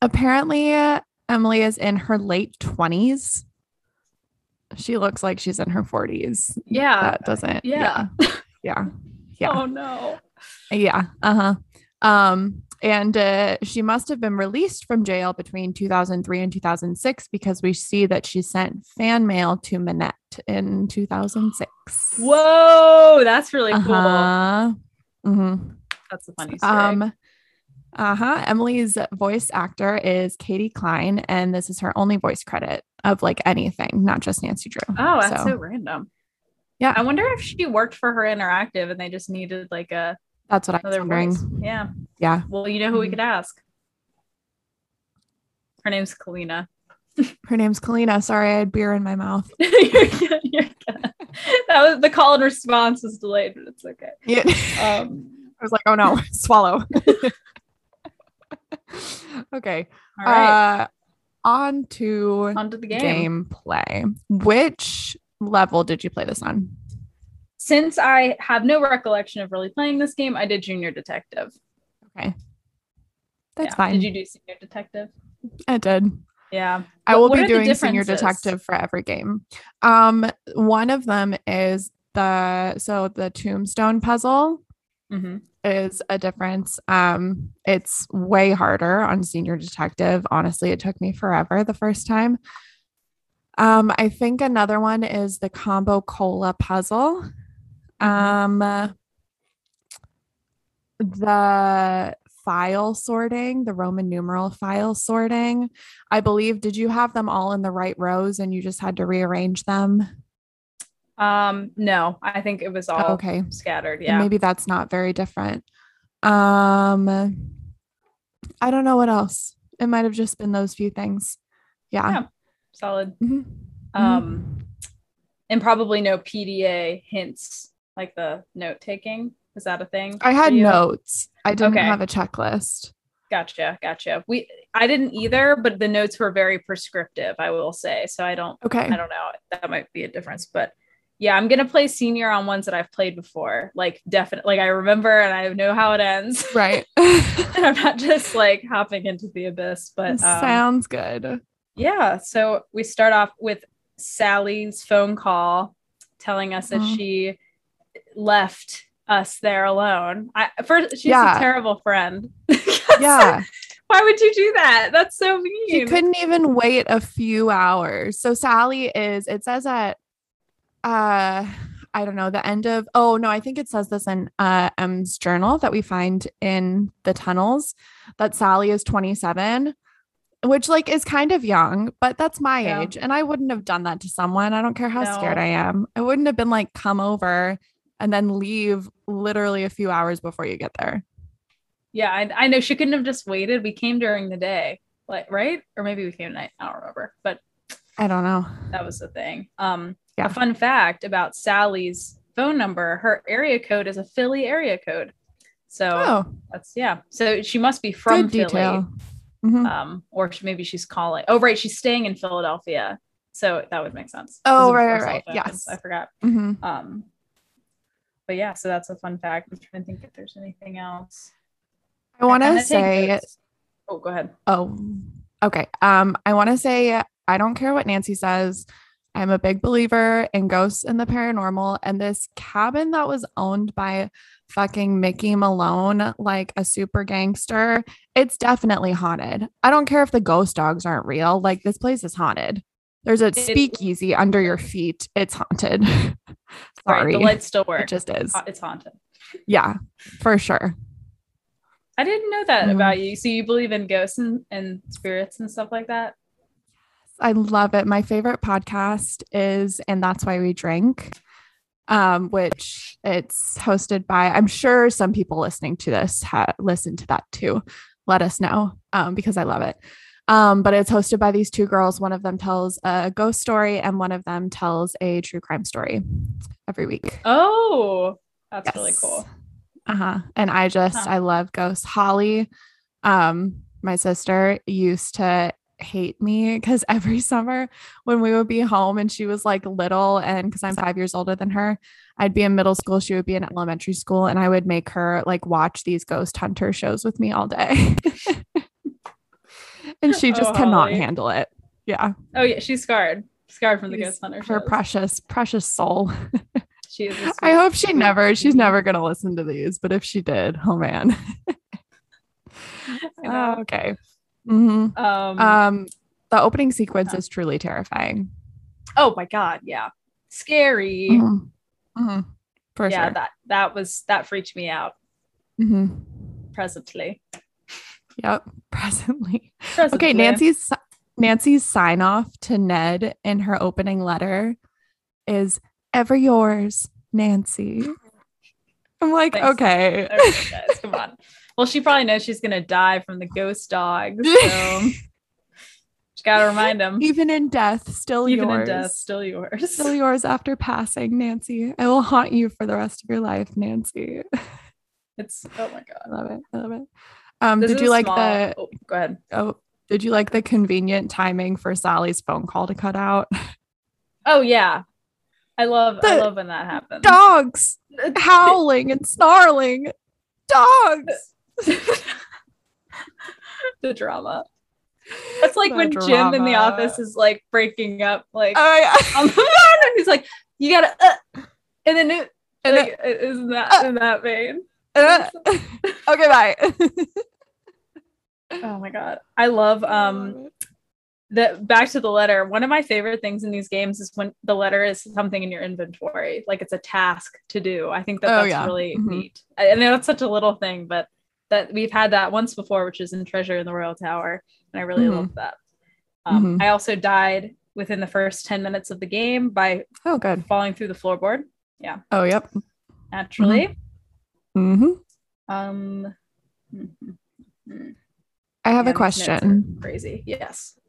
B: Apparently, uh, Emily is in her late 20s. She looks like she's in her 40s.
A: Yeah.
B: That doesn't.
A: yeah.
B: Yeah. Yeah. Yeah.
A: Oh no.
B: Yeah. Uh-huh. Um, and uh, she must have been released from jail between 2003 and 2006 because we see that she sent fan mail to Manette in 2006.
A: Whoa, that's really cool.
B: Uh-huh. Mhm.
A: That's a funny story.
B: Um, uh-huh. Emily's voice actor is Katie Klein, and this is her only voice credit of like anything, not just Nancy Drew.
A: oh, that's so,
B: so-
A: random.
B: Yeah.
A: I wonder if she worked for her interactive and they just needed like a
B: That's what I was wondering.
A: voice. Yeah.
B: Yeah.
A: Well, you know who we
B: Mhm.
A: could ask. Her name's Kalina.
B: Her name's Kalina. Sorry, I had beer in my mouth.
A: You're good, you're good. That was the call and response was delayed, but it's okay.
B: Yeah.
A: Um,
B: I was like, oh no, swallow. okay.
A: all right,
B: Uh on to
A: on to the game.
B: gameplay. Which level did you play this on?
A: Since I have no recollection of really playing this game, I did Junior Detective.
B: Okay. That's
A: Yeah.
B: fine.
A: Did you do Senior Detective?
B: I did.
A: Yeah.
B: I will be doing senior detective for every game. Um, one of them is the so the tombstone puzzle
A: hmm
B: is a difference. Um, it's way harder on senior detective. Honestly, it took me forever the first time. Um, I think another one is the combo cola puzzle. Um, the file sorting, the Roman numeral file sorting. I believe, did you have them all in the right rows and you just had to rearrange them?
A: Um, no, I think it was all
B: okay.
A: scattered. Yeah.
B: maybe that's not very different. Um, I don't know what else. It might have just been those few things. Yeah.
A: Yeah. Solid.
B: Mhm.
A: Um, and probably no PDA hints like the note taking. Is that a thing?
B: I had notes. I didn't
A: Okay.
B: have a checklist.
A: Gotcha, gotcha. We I didn't either, but the notes were very prescriptive, I will say. So I don't
B: Okay.
A: I don't know. That might be a difference, but yeah, I'm gonna play senior on ones that I've played before. Like definitely like I remember and I know how it ends.
B: Right.
A: and I'm not just like hopping into the abyss, but um,
B: Sounds good.
A: yeah. So we start off with Sally's phone call telling us that
B: Mhm.
A: she left us there alone. I first she's
B: Yeah.
A: a terrible friend.
B: Yeah.
A: Why would you do that? That's so mean.
B: She couldn't even wait a few hours. So Sally is, it says that uh I don't know, the end of oh no, I think it says this in uh M's journal that we find in the tunnels that Sally is 27, which like is kind of young, but that's my
A: Yeah.
B: age. And I wouldn't have done that to someone. I don't care how scared I am. I wouldn't have been like, come over and then leave literally a few hours before you get there.
A: Yeah, I, I know she couldn't have just waited. We came during the day, like right, or maybe we came at night. I don't remember, but
B: I don't know.
A: that was the thing. Um,
B: Yeah.
A: a fun fact about Sally's phone number: her area code is a Philly area code. So
B: Oh,
A: that's yeah. So she must be from
B: good
A: Philly.
B: Mhm.
A: um, or maybe she's calling. Oh, right, she's staying in Philadelphia, so that would make sense.
B: Oh, right, right, right. Yes.
A: I forgot.
B: Mhm.
A: Um, but yeah, so that's a fun fact. I'm trying to think if there's anything else.
B: I want to say.
A: Oh, go ahead.
B: Oh, okay. Um, I want to say I don't care what Nancy says. I'm a big believer in ghosts and the paranormal. And this cabin that was owned by fucking Mickey Malone, like a super gangster, it's definitely haunted. I don't care if the ghost dogs aren't real. Like this place is haunted. There's a speakeasy under your feet. It's haunted.
A: Right,
B: Sorry.
A: the lights still work.
B: it just is.
A: It's haunted.
B: Yeah, for sure.
A: I didn't know that
B: Mhm.
A: about you. So you believe in ghosts and, and spirits and stuff like that?
B: I love it. My favorite podcast is And That's Why We Drink, um, which it's hosted by, I'm sure some people listening to this ha- listen to that too. Let us know um, because I love it. Um, but it's hosted by these two girls. One of them tells a ghost story and one of them tells a true crime story every week.
A: Oh, that's really cool.
B: Uh-huh. And I just
A: Huh.
B: I love ghosts. Holly, um, my sister used to hate me because every summer when we would be home and she was like little and because I'm five years older than her, I'd be in middle school, she would be in elementary school, and I would make her like watch these ghost hunter shows with me all day. and she just
A: Oh,
B: cannot
A: Holly.
B: handle it. Yeah.
A: Oh yeah, she's scarred. Scarred from the
B: She's-
A: Ghost Hunter.
B: Her
A: shows.
B: precious, precious soul.
A: She is.
B: I hope she never, she's never going to listen to these, but if she did, oh man. Oh, okay. Mhm.
A: Um,
B: Um, the opening sequence
A: Huh.
B: is truly terrifying.
A: oh my god, yeah. Scary.
B: Mhm. Mhm. For
A: yeah,
B: sure.
A: that that was that freaked me out
B: Mhm.
A: presently.
B: Yep. Presently.
A: Presently.
B: Okay, Nancy's Nancy's sign off to Ned in her opening letter is ever yours, Nancy. I'm like,
A: Thanks.
B: okay.
A: Okay, guys, come on. Well, she probably knows she's gonna die from the ghost dogs. So just gotta remind him.
B: Even in death, still yours.
A: Even
B: yours.
A: in death, still yours.
B: Still yours after passing, Nancy. I will haunt you for the rest of your life, Nancy.
A: It's oh my god.
B: I love it. I love it. Um,
A: This
B: did you like
A: small-
B: the
A: oh, go ahead.
B: oh did you like the convenient timing for Sally's phone call to cut out?
A: Oh yeah. I love I love when that happens.
B: Dogs howling and snarling. Dogs.
A: the drama. That's like
B: The
A: when Jim in the office is like breaking up, like
B: Oh yeah.
A: um, he's like, you gotta, uh, and then it,
B: And
A: like, it isn't that in that vein?
B: Uh, okay, bye.
A: Oh my god, I love um the back to the letter. One of my favorite things in these games is when the letter is something in your inventory, like it's a task to do. I think that
B: Oh,
A: that's
B: yeah.
A: really
B: Mhm.
A: neat. I, I know that's such a little thing, but that we've had that once before, which is in Treasure in the Royal Tower, and I really
B: Mhm.
A: love that. Um,
B: Mhm.
A: I also died within the first ten minutes of the game by
B: Oh god
A: falling through the floorboard. Yeah.
B: Oh yep.
A: Naturally,
B: hmm
A: um, mhm, mhm.
B: I have
A: Yeah,
B: a
A: these notes are
B: question.
A: Crazy, yes.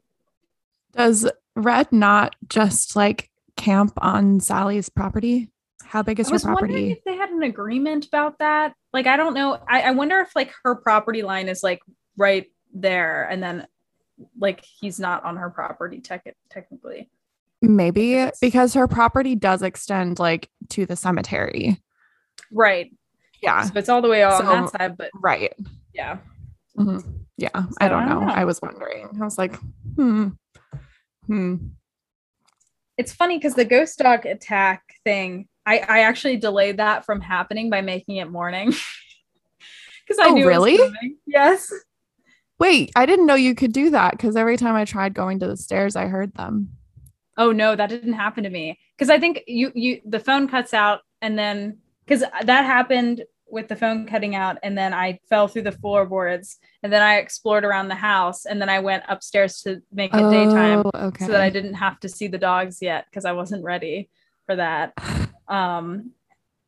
B: Does Red Knott just like camp on Sally's property? How big is
A: I
B: her
A: was wondering if they had an agreement about that. Like, I don't know. I, I wonder if like her property line is like right there, and then like he's not on her property tech- technically.
B: Maybe because her property does extend like to the cemetery.
A: Right.
B: Yeah.
A: So it's all the way on
B: So-
A: that side, but
B: Right.
A: yeah.
B: Mhm. Yeah. I don't
A: I don't
B: know.
A: know.
B: I was wondering. I was like, hmm. Hmm.
A: It's funny because the ghost dog attack thing, I, I actually delayed that from happening by making it morning. Because I
B: Oh,
A: knew
B: really?
A: Yes.
B: Wait, I didn't know you could do that because every time I tried going to the stairs, I heard them.
A: Oh no, that didn't happen to me. Because I think you you the phone cuts out and then because that happened with the phone cutting out and then I fell through the floorboards and then I explored around the house and then I went upstairs to make it
B: Oh,
A: daytime
B: okay.
A: so that I didn't have to see the dogs yet because I wasn't ready for that. Um,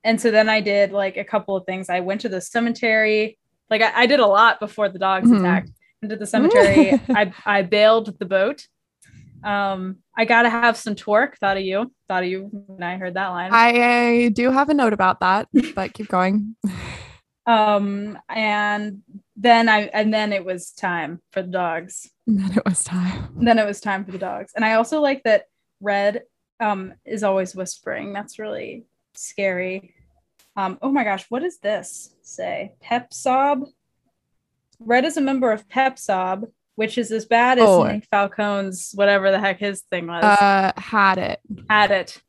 A: and so then I did like a couple of things. I went to the cemetery. Like I, I did a lot before the dogs
B: Mhm.
A: attacked. Went to the cemetery. I I bailed the boat. Um, I gotta have some torque. Thought of you. Thought of you when I heard that line.
B: I do have a note about that, but keep going.
A: um, and then I and then it was time for the dogs.
B: And then it was time.
A: then it was time for the dogs. And I also like that Red um, is always whispering. That's really scary. Um, oh my gosh, what does this say? Pepsob. Red is a member of Pepsob, which is as bad as
B: Oh.
A: Nick Falcone's whatever the heck his thing was.
B: Uh had it.
A: Had it.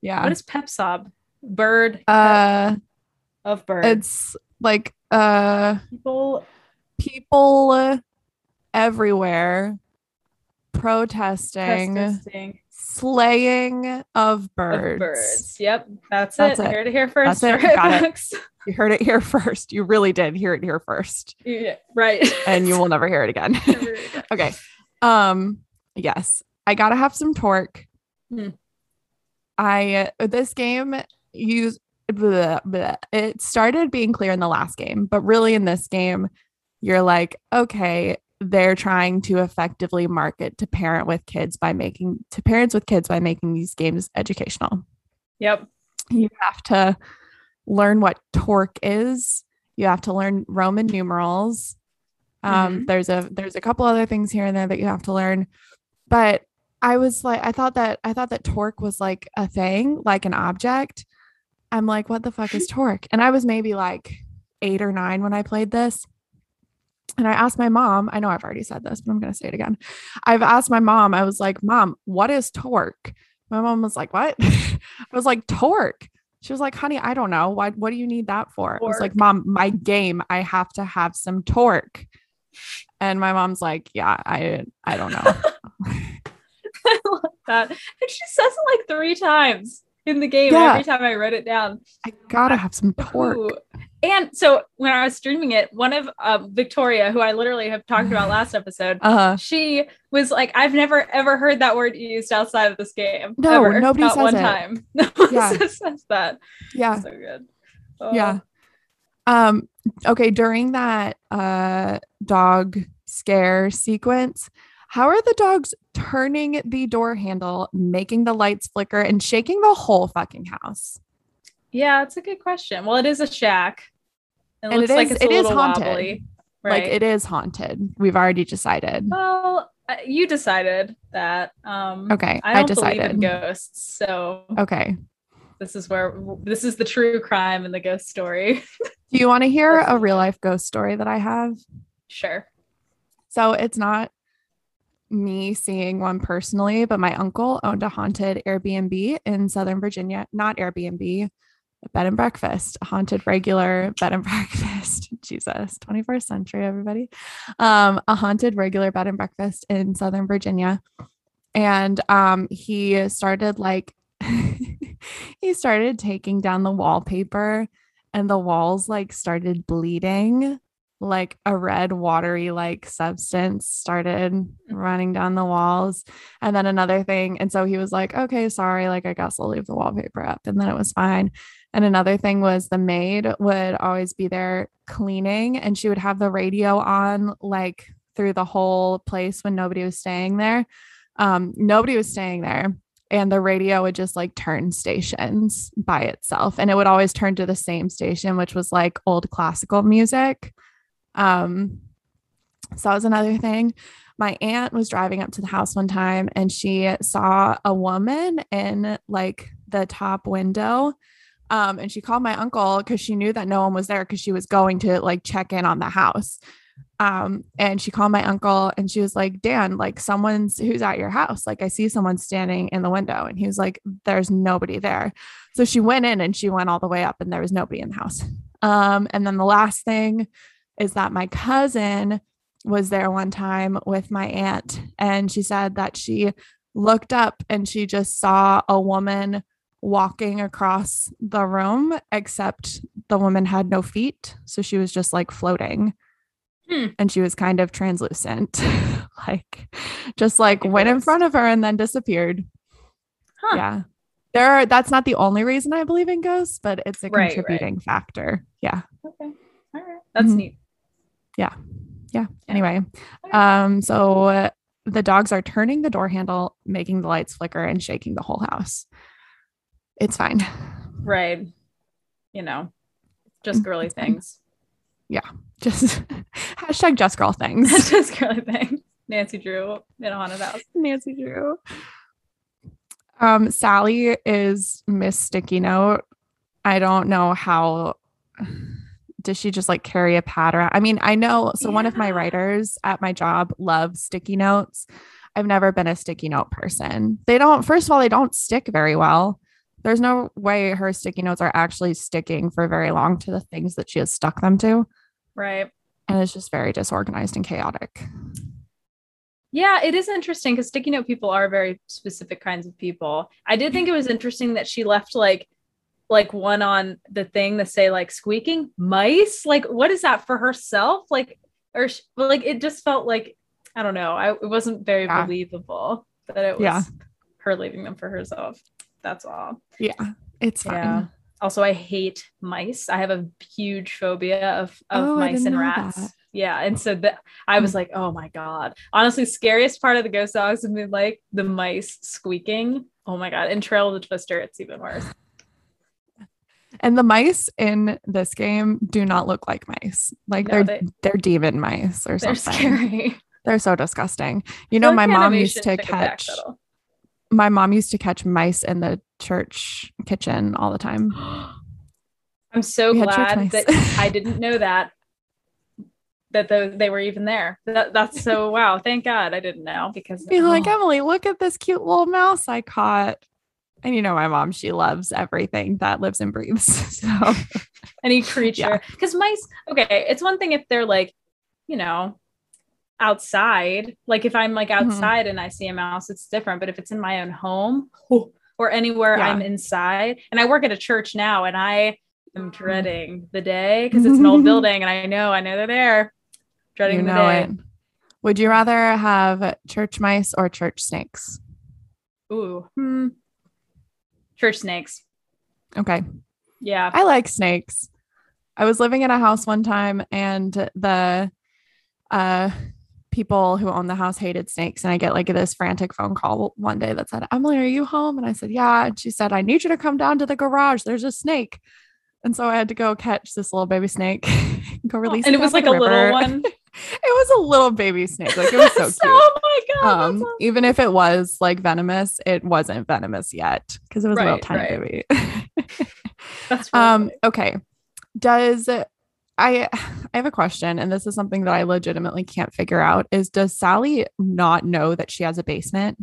B: Yeah.
A: What is Pepsob? Bird
B: uh
A: of bird.
B: it's like uh
A: people
B: people everywhere protesting
A: protesting
B: slaying of
A: of
B: birds.
A: birds. Yep, that's,
B: That's
A: it.
B: it.
A: Heard it here first.
B: That's it. Got it. You heard it here first. You really did hear it here first.
A: Yeah, right.
B: And you will never hear it again. okay. Um yes, I got to have some torque.
A: Hmm.
B: I this game use blah, blah. it started being clear in the last game, but really in this game you're like, okay, they're trying to effectively market to parent with kids by making to parents with kids by making these games educational.
A: Yep.
B: You have to learn what torque is. You have to learn Roman numerals. Um, there's a there's a couple other things here and there that you have to learn. But I was like, I thought that I thought that torque was like a thing, like an object. I'm like, what the fuck is torque? And I was maybe like eight or nine when I played this. And I asked my mom, I know I've already said this, but I'm going to say it again. I've asked my mom, I was like, Mom, what is torque? My mom was like, What? I was like, Torque. She was like, Honey, I don't know. Why, what do you need that for? I was like, Mom, my game, I have to have some torque. And my mom's like, Yeah, I, I don't know.
A: I love that. And she says it like three times in the game.
B: Yeah.
A: Every time I wrote it down.
B: I gotta have some torque.
A: Ooh. And so when I was streaming it, one of um, Victoria, who I literally have talked about last episode,
B: Uh,
A: she was like, "I've never ever heard that word used outside of this game.
B: No,
A: ever.
B: nobody
A: Not
B: says
A: one
B: it.
A: time. No one
B: Yeah.
A: says that.
B: yeah.
A: So good.
B: Yeah.
A: Oh.
B: Um, okay, during that uh dog scare sequence, how are the dogs turning the door handle, making the lights flicker, and shaking the whole fucking house?
A: Yeah, it's a good question. Well, it is a shack. It
B: And
A: looks
B: it
A: like
B: is-
A: it's a
B: it is haunted.
A: wobbly. Right.
B: Like it is haunted. We've already decided.
A: Well, uh, you decided that. Um,
B: Okay,
A: I
B: I,
A: don't believe in
B: decided.
A: ghosts, so
B: Okay.
A: this is where this is the true crime in the ghost story.
B: Do you want to hear a real life ghost story that I have?
A: sure.
B: So it's not me seeing one personally, but my uncle owned a haunted Airbnb in Southern Virginia, not Airbnb, bed and breakfast, haunted regular bed and breakfast. Jesus, 21st century, everybody. Um, a haunted regular bed and breakfast in Southern Virginia. And um, he started like, he started taking down the wallpaper and the walls like started bleeding like a red watery like substance started running down the walls. And then another thing and so he was like okay sorry like i guess i'll leave the wallpaper up. And then it was fine. And another thing was the maid would always be there cleaning and she would have the radio on like through the whole place when nobody was staying there. Um nobody was staying there and the radio would just like turn stations by itself. And it would always turn to the same station which was like old classical music um, so that was another thing. My aunt was driving up to the house one time and she saw a woman in like the top window. Um, and she called my uncle because she knew that no one was there because she was going to like check in on the house. Um, and she called my uncle and she was like, Dan, like someone's who's at your house. Like I see someone standing in the window. And he was like, There's nobody there. So she went in and she went all the way up and there was nobody in the house. Um, and then the last thing is that my cousin was there one time with my aunt and she said that she looked up and she just saw a woman walking across the room, except the woman had no feet. So she was just like floating.
A: Hmm.
B: And she was kind of translucent, like just like went in front of her and then disappeared.
A: Huh.
B: Yeah. There are, that's not the only reason I believe in ghosts, but it's a
A: Right, right.
B: contributing factor. Yeah.
A: Okay. All right. That's
B: Mhm.
A: neat.
B: Yeah. Yeah. Anyway, um, so uh, the dogs are turning the door handle, making the lights flicker, and shaking the whole house. It's fine.
A: Right. You know, just girly things. Yeah.
B: Just hashtag just girl things.
A: just girly things. Nancy Drew in a haunted house.
B: Nancy Drew. Um, Sally is Miss Sticky Note. I don't know how does she just like carry a pad around? I mean, I know so one of my writers at my job loves sticky notes. I've never been a sticky note person. They don't, first of all, they don't stick very well. There's no way her sticky notes are actually sticking for very long to the things that she has stuck them to.
A: Right.
B: And it's just very disorganized and chaotic.
A: Yeah, it is interesting because sticky note people are very specific kinds of people. I did think it was interesting that she left like like one on the thing that say like squeaking mice. Like, what is that for herself? Like, or sh- well, like it just felt like I don't know. I it wasn't very
B: Yeah.
A: believable that it was
B: Yeah.
A: her leaving them for herself. That's all.
B: Yeah, it's fine.
A: Yeah. Also, I hate mice. I have a huge phobia of, of
B: Oh,
A: mice and rats.
B: that.
A: Yeah. And so that I was hmm. like, oh my God. Honestly, scariest part of the ghost dogs have been like the mice squeaking. Oh my God. And Trail of the Twister, it's even worse.
B: And the mice in this game do not look like mice. Like
A: No,
B: they're
A: they-
B: they, are demon mice or
A: They're
B: something.
A: scary.
B: They're so disgusting. You know, my mom used to
A: took it back
B: catch my mom used to catch mice in the church kitchen all the time.
A: I'm so
B: We
A: glad that I didn't know that that those, they were even there. That, that's so wow. Thank God I didn't know because
B: Be like,
A: oh,
B: Emily, look at this cute little mouse I caught. And you know, my mom, she loves everything that lives and breathes. So
A: any creature because mice okay it's one thing if they're like you know outside like if i'm like
B: Mhm.
A: outside and i see a mouse it's different but if it's in my own home or anywhere
B: Yeah.
A: i'm inside and i work at a church now and i am dreading the day because it's an old building and i know i know they're there dreading
B: you
A: the day
B: it. Would you rather have church mice or church snakes?
A: ooh hmm. Church snakes
B: Okay.
A: yeah
B: I like snakes. I was living in a house one time and the uh people who own the house hated snakes and I get like this frantic phone call one day that said, "Emily, are you home?" and I said, "Yeah." And she said, "I need you to come down to the garage. There's a snake." And so I had to go catch this little baby snake, and go release
A: and it
B: down
A: was like a little one
B: it was a little baby snake. Like it was so cute.
A: oh my god
B: Um, even if it was like venomous, it wasn't venomous yet because it was a little tiny
A: right.
B: baby.
A: that's really
B: um
A: funny.
B: okay does i i have a question and this is something that i legitimately can't figure out is does sally not know that she has a basement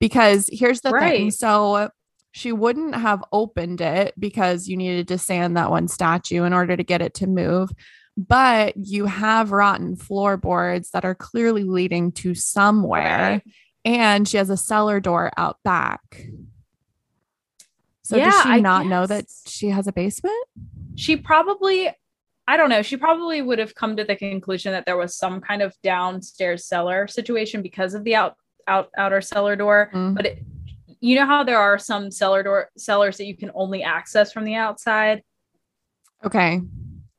B: because here's the thing so she wouldn't have opened it because you needed to sand that one statue in order to get it to move but you have rotten floorboards that are clearly leading to somewhere and she has a cellar door out back so does she
A: I
B: not know that she has a basement?
A: she probably i don't know she probably would have come to the conclusion that there was some kind of downstairs cellar situation because of the out out outer cellar door
B: Mm.
A: but it, you know how there are some cellar door cellars that you can only access from the outside
B: Okay.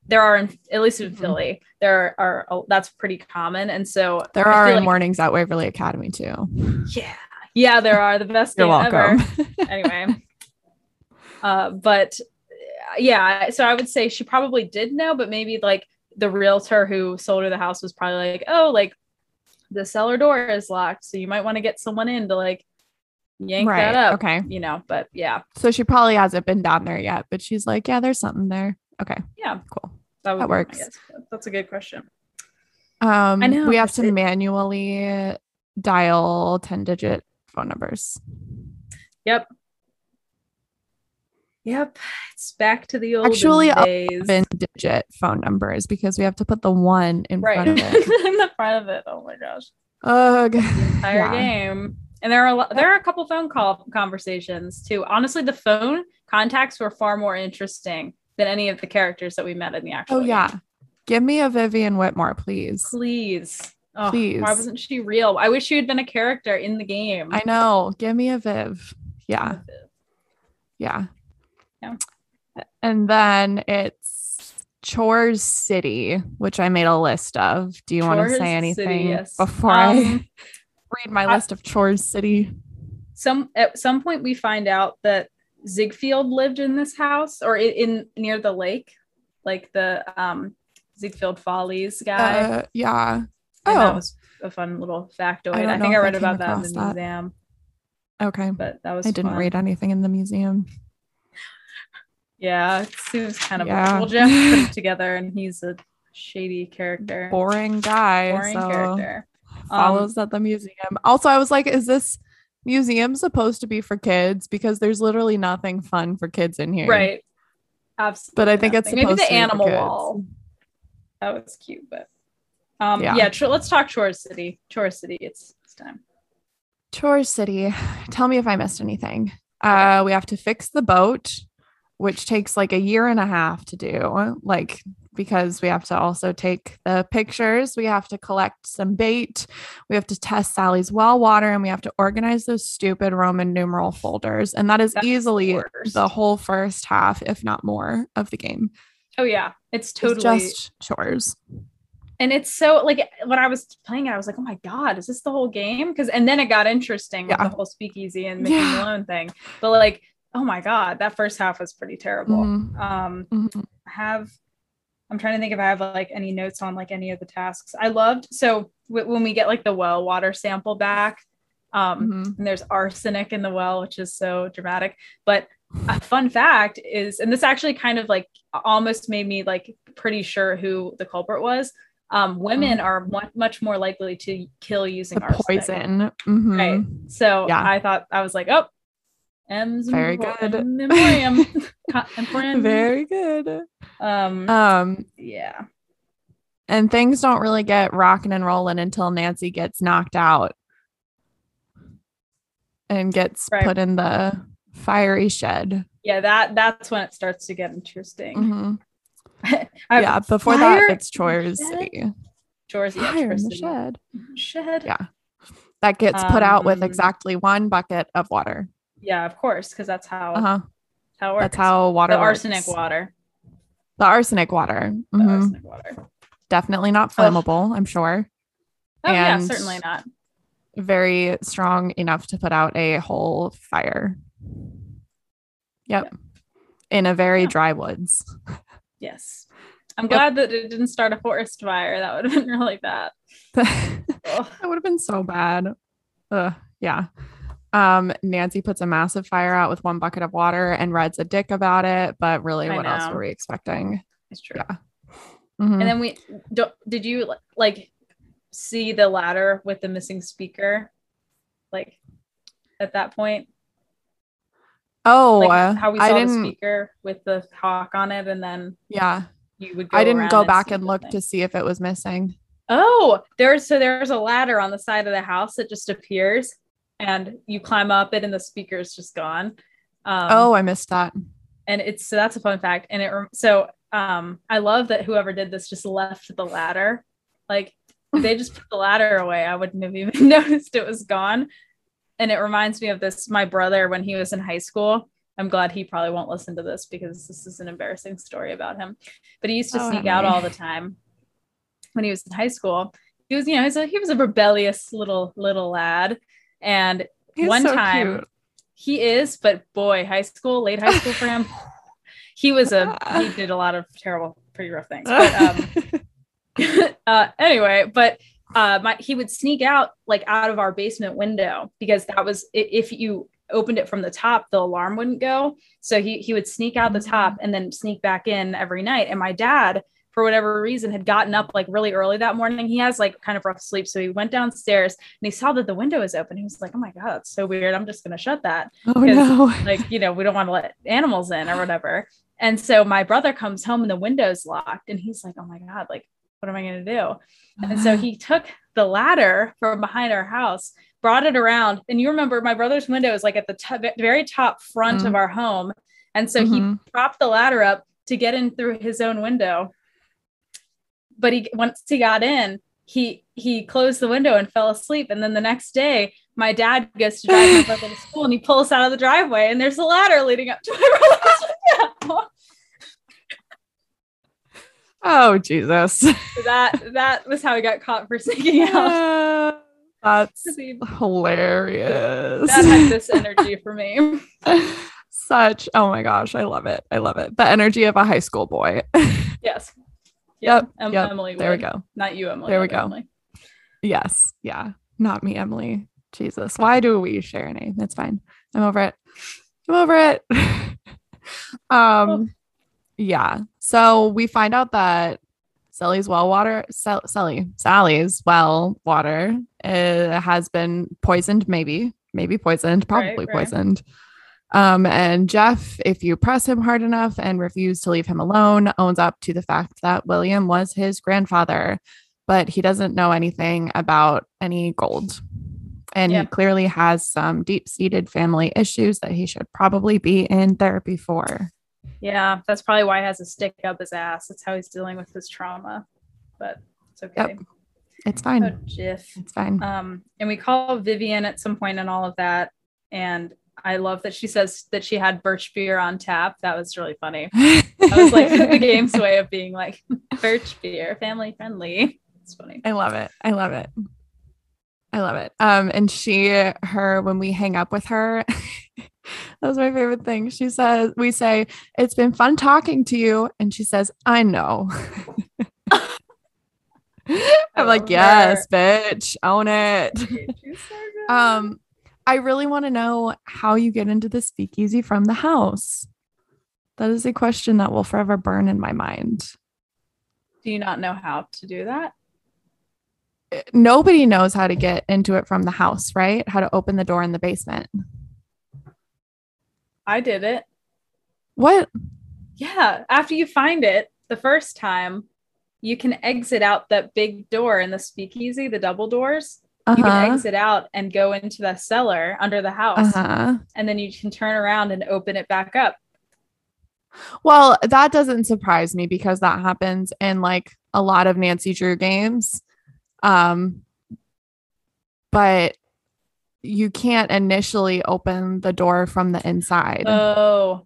A: There are in, at least in
B: Mhm.
A: philly there are, are that's pretty common and so
B: There
A: I
B: are in
A: like-
B: Warnings at Waverly Academy too.
A: yeah yeah there are the best
B: You're
A: game ever
B: welcome.
A: anyway uh but yeah so i would say she probably did know but maybe like the realtor who sold her the house was probably like oh like the cellar door is locked so you might want to get someone in to like yank
B: right.
A: that up
B: Okay.
A: you know but yeah
B: So she probably hasn't been down there yet, but she's like, yeah, there's something there. Okay.
A: yeah
B: Cool.
A: that,
B: That works.
A: guess. that's a good question
B: Um,
A: I know,
B: we have to
A: it-
B: manually dial 10 digit phone numbers.
A: yep yep it's back to the old
B: Actually,
A: days
B: 11 digit phone numbers because we have to put the one in
A: right
B: front of it.
A: in the front of it oh my gosh
B: Ugh.
A: the entire
B: Yeah.
A: game. And there are a lo- there are a couple phone call conversations too. Honestly, the phone contacts were far more interesting than any of the characters that we met in the actual.
B: Oh
A: game.
B: yeah. Give me a Vivian Whitmore, please.
A: Please. Oh,
B: Please.
A: Why wasn't she real? I wish she had been a character in the game.
B: I know. Give me a Viv. Yeah. Yeah.
A: Yeah.
B: And then it's Chores City, which I made a list of. Do you want to
A: Chores
B: say
A: City,
B: anything
A: yes.
B: before I
A: Um,
B: read my
A: I-
B: list of Chores City?
A: some at some point we find out that Ziegfeld lived in this house or i- in, near the lake, like the um Ziegfeld Follies guy.
B: Uh, yeah.
A: and that
B: Oh,
A: was a fun little factoid.
B: I
A: I, think I
B: if I
A: read about that in the
B: that.
A: museum,
B: okay.
A: but that was
B: I didn't
A: fun.
B: read anything in the museum.
A: Yeah, Sue's kind of
B: Yeah.
A: well. Jeff put it together, and he's a shady character,
B: Boring guy.
A: boring
B: so
A: character. Um,
B: follows at the museum. Also, I was like, is this museum supposed to be for kids? Because there's literally nothing fun for kids in here.
A: Right. Absolutely.
B: But I think it's
A: nothing. maybe
B: supposed
A: the
B: to be for
A: animal wall. That was cute, but um,
B: Yeah.
A: yeah. Tr- let's talk Chore City. Chore City. It's it's time.
B: Chores City. Tell me if I missed anything. Uh, we have to fix the boat, which takes like a year and a half to do. Like because we have to also take the pictures, we have to collect some bait, we have to test Sally's well water, and we have to organize those stupid Roman numeral folders. And that is
A: That's
B: easily
A: worst.
B: the whole first half, if not more, of the game.
A: Oh yeah, it's
B: It's
A: totally
B: just chores.
A: and it's so like when I was playing it, I was like, oh my god, is this the whole game? Because and then it got interesting with the whole speakeasy and Mickey
B: Yeah.
A: Malone thing. But like, oh my god, that first half was pretty terrible.
B: Mhm.
A: Um,
B: Mhm.
A: Have I'm trying to think if I have like any notes on like any of the tasks. I loved so w- when we get like the well water sample back, um,
B: Mhm.
A: and there's arsenic in the well, which is so dramatic. But a fun fact is, and this actually kind of like almost made me like pretty sure who the culprit was. Um, women are mu- much more likely to kill using
B: The
A: arsenic.
B: poison. Mhm.
A: Right. So
B: Yeah.
A: I thought I was like, oh, M's
B: Very good.
A: Emporium. Emporium.
B: Very good.
A: um,
B: Um,
A: yeah.
B: and things don't really get rocking and rolling until Nancy gets knocked out and gets
A: Right.
B: put in the fiery shed.
A: Yeah, that that's when it starts to get interesting.
B: Mhm.
A: I-
B: Yeah, before that, it's chores. City.
A: Chores, yeah,
B: Fire
A: Chores
B: the
A: City.
B: shed.
A: Shed.
B: Yeah. That gets put out with
A: Um,
B: exactly one bucket of water.
A: Yeah, of course, because that's how
B: Uh huh.
A: how it works.
B: That's how water.
A: the
B: works.
A: arsenic water.
B: The arsenic water.
A: The
B: Mhm.
A: arsenic water.
B: Definitely not flammable. I'm sure.
A: Oh yeah,
B: And-
A: certainly not.
B: Very strong enough to put out a whole fire. Yep. In a very
A: Yeah.
B: dry woods.
A: Yes. I'm
B: Yep.
A: glad that it didn't start a forest fire. That would have been really bad.
B: that would have been so bad. Ugh, yeah. Um, Nancy puts a massive fire out with one bucket of water and Red's a dick about it, but really,
A: I
B: what else were we expecting?
A: It's true.
B: Yeah. Mhm.
A: And then we don't, did you like see the ladder with the missing speaker? Like at that point?
B: oh,
A: Like how we saw the
B: didn't.
A: speaker with the hawk on it and then
B: Yeah,
A: you would go
B: I didn't go back and look
A: thing.
B: to see if it was missing.
A: Oh, there's so there's a ladder on the side of the house that just appears and you climb up it and the speaker's just gone. Um,
B: oh, I missed that.
A: and it's so that's a fun fact. And it so um I love that whoever did this just left the ladder. Like they just put the ladder away, I wouldn't have even noticed it was gone. And it reminds me of this my brother when he was in high school. I'm glad he probably won't listen to this because this is an embarrassing story about him. But he used to
B: Oh,
A: sneak out all the time when he was in high school. He was, you know, he's a, he was a rebellious little little lad, and
B: He's
A: one
B: so
A: time
B: cute.
A: he is. But boy, high school, late high school for him, he was a he did a lot of terrible, pretty rough things. But um, uh, anyway, but uh, my, he would sneak out like out of our basement window because that was if you opened it from the top, the alarm wouldn't go. So he he would sneak out the top and then sneak back in every night. And my dad, for whatever reason, had gotten up like really early that morning. He has like kind of rough sleep, so he went downstairs and he saw that the window was open. He was like, "Oh my god, that's so weird. I'm just gonna shut that."
B: oh no.
A: like you know we don't want to let animals in or whatever and so my brother comes home and the window's locked and he's like oh my god like what am I going to do? And so he took the ladder from behind our house, brought it around. And you remember my brother's window is like at the t- very top front
B: Mhm.
A: of our home. And so
B: Mhm.
A: he propped the ladder up to get in through his own window. But he once he got in, he he closed the window and fell asleep. And then the next day, my dad goes to drive my brother to school and he pulls out of the driveway and there's a ladder leading up to my brother's window.
B: Oh Jesus.
A: So that that was how he got caught for sneaking out.
B: That's
A: 'Cause he-
B: hilarious.
A: that had this energy for me.
B: Such oh my gosh, I love it. I love it. The energy of a high school boy.
A: Yes.
B: Yep,
A: Em-
B: yep.
A: Emily.
B: there we go.
A: Not you, Emily.
B: There we go.
A: Emily.
B: Yes. Yeah. Not me, Emily. Jesus. Why do we share a name? It's fine. I'm over it. I'm over it. um yeah. So we find out that Sally's well water Sal- Sally Sally's well water uh, has been poisoned maybe maybe poisoned probably
A: right.
B: poisoned um and Jeff if you press him hard enough and refuse to leave him alone owns up to the fact that William was his grandfather but he doesn't know anything about any gold and
A: Yeah.
B: he clearly has some deep-seated family issues that he should probably be in therapy for
A: Yeah, that's probably why he has a stick up his ass. That's how he's dealing with his trauma. But it's okay.
B: Yep. it's fine
A: Oh,
B: it's fine
A: Um, and we call Vivian at some point in all of that. And I love that she says that she had birch beer on tap. That was really funny. That was like the game's way of being like birch beer, family friendly. It's funny.
B: I love it. I love it. I love it. Um, and she, her, when we hang up with her, that was my favorite thing. She says, "We say it's been fun talking to you," and she says, "I know." I'm like, "Yes, bitch, own it."
A: So.
B: Um, I really want to know how you get into the speakeasy from the house. That is a question that will forever burn in my mind.
A: Do you not know how to do that?
B: nobody knows how to get into it from the house, right? How to open the door in the basement.
A: I did it.
B: What?
A: Yeah. After you find it the first time, you can exit out that big door in the speakeasy, the double doors. You can
B: Uh-huh.
A: exit out and go into the cellar under the house.
B: Uh-huh.
A: And then you can turn around and open it back up.
B: Well, that doesn't surprise me because that happens in like a lot of Nancy Drew games. Um but you can't initially open the door from the inside.
A: Oh,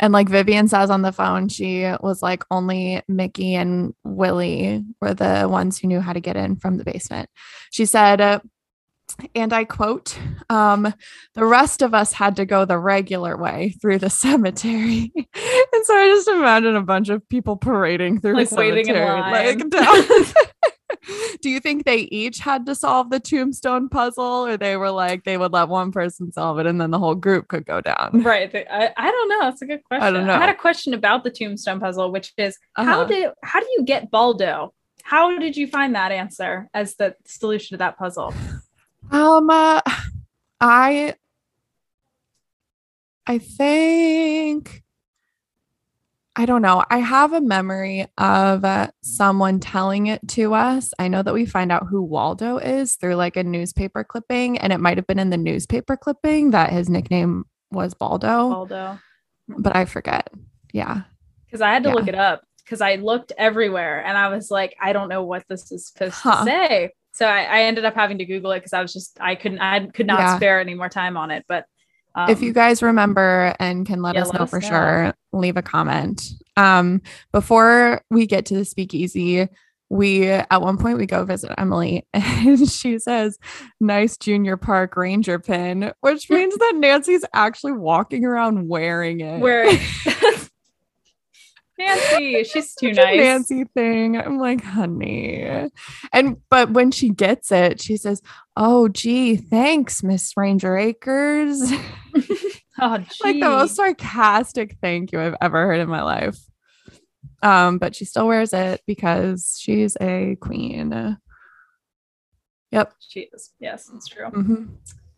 B: And like Vivian says on the phone, she was like only Mickey and Willie were the ones who knew how to get in from the basement. She said, and I quote, um, the rest of us had to go the regular way through the cemetery. and so I just imagine a bunch of people parading through
A: Like
B: the cemetery. Like down. Do you think they each had to solve the tombstone puzzle or they were like they would let one person solve it and then the whole group could go down?
A: right. I, I don't know. That's a good question.
B: I, don't know.
A: I had a question about the tombstone puzzle, which is how
B: Uh-huh.
A: did how do you get Baldo? How did you find that answer as the solution to that puzzle?
B: Um, uh, I, I think, I don't know. I have a memory of uh, someone telling it to us. I know that we find out who Waldo is through like a newspaper clipping, and it might have been in the newspaper clipping that his nickname was Baldo,
A: Baldo.
B: but I forget. Yeah.
A: Because I had to
B: Yeah.
A: look it up because I looked everywhere and I was like, I don't know what this is supposed
B: Huh.
A: to say. So I, I ended up having to Google it because I was just I couldn't I could not
B: Yeah.
A: spare any more time on it. But um,
B: if you guys remember and can let
A: yeah,
B: us
A: let
B: know
A: us
B: for
A: know.
B: sure, leave a comment. Um, before we get to the speakeasy, we at one point we go visit Emily and she says, nice junior park ranger pin, which means that Nancy's actually walking around wearing it.
A: where Nancy, she's too nice.
B: Nancy thing. I'm like, honey. And but when she gets it, she says, Oh gee, thanks, Miss Ranger Akers.
A: Oh,
B: like the most sarcastic thank you I've ever heard in my life. Um, but she still wears it because she's a queen. Yep.
A: She is. Yes, it's true.
B: hmm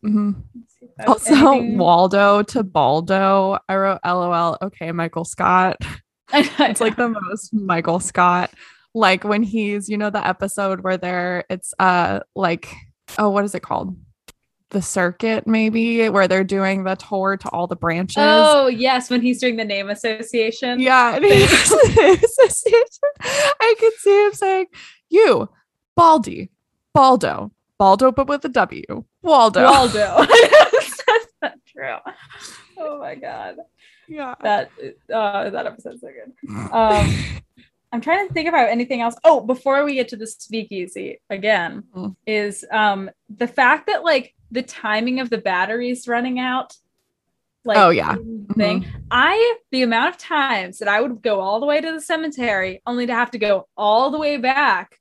B: hmm
A: Let's see if I have
B: Also,
A: anything-
B: Waldo to Baldo. I wrote LOL. Okay, Michael Scott. It's like the most Michael Scott. like when he's, you know, the episode where they're it's uh like oh, what is it called? The circuit, maybe, where they're doing the tour to all the branches.
A: Oh, yes, when he's doing the name association.
B: Yeah, association. I could see him saying, "You, Baldy, Baldo, Baldo, but with a W, Waldo."
A: Waldo. That's not true. Oh my god.
B: Yeah.
A: That uh that episode's so good. Um I'm trying to think about anything else. Oh, before we get to the speakeasy again,
B: Mm.
A: is um the fact that like the timing of the batteries running out. Like
B: Oh, yeah. Mm-hmm.
A: thing. I the amount of times that I would go all the way to the cemetery only to have to go all the way back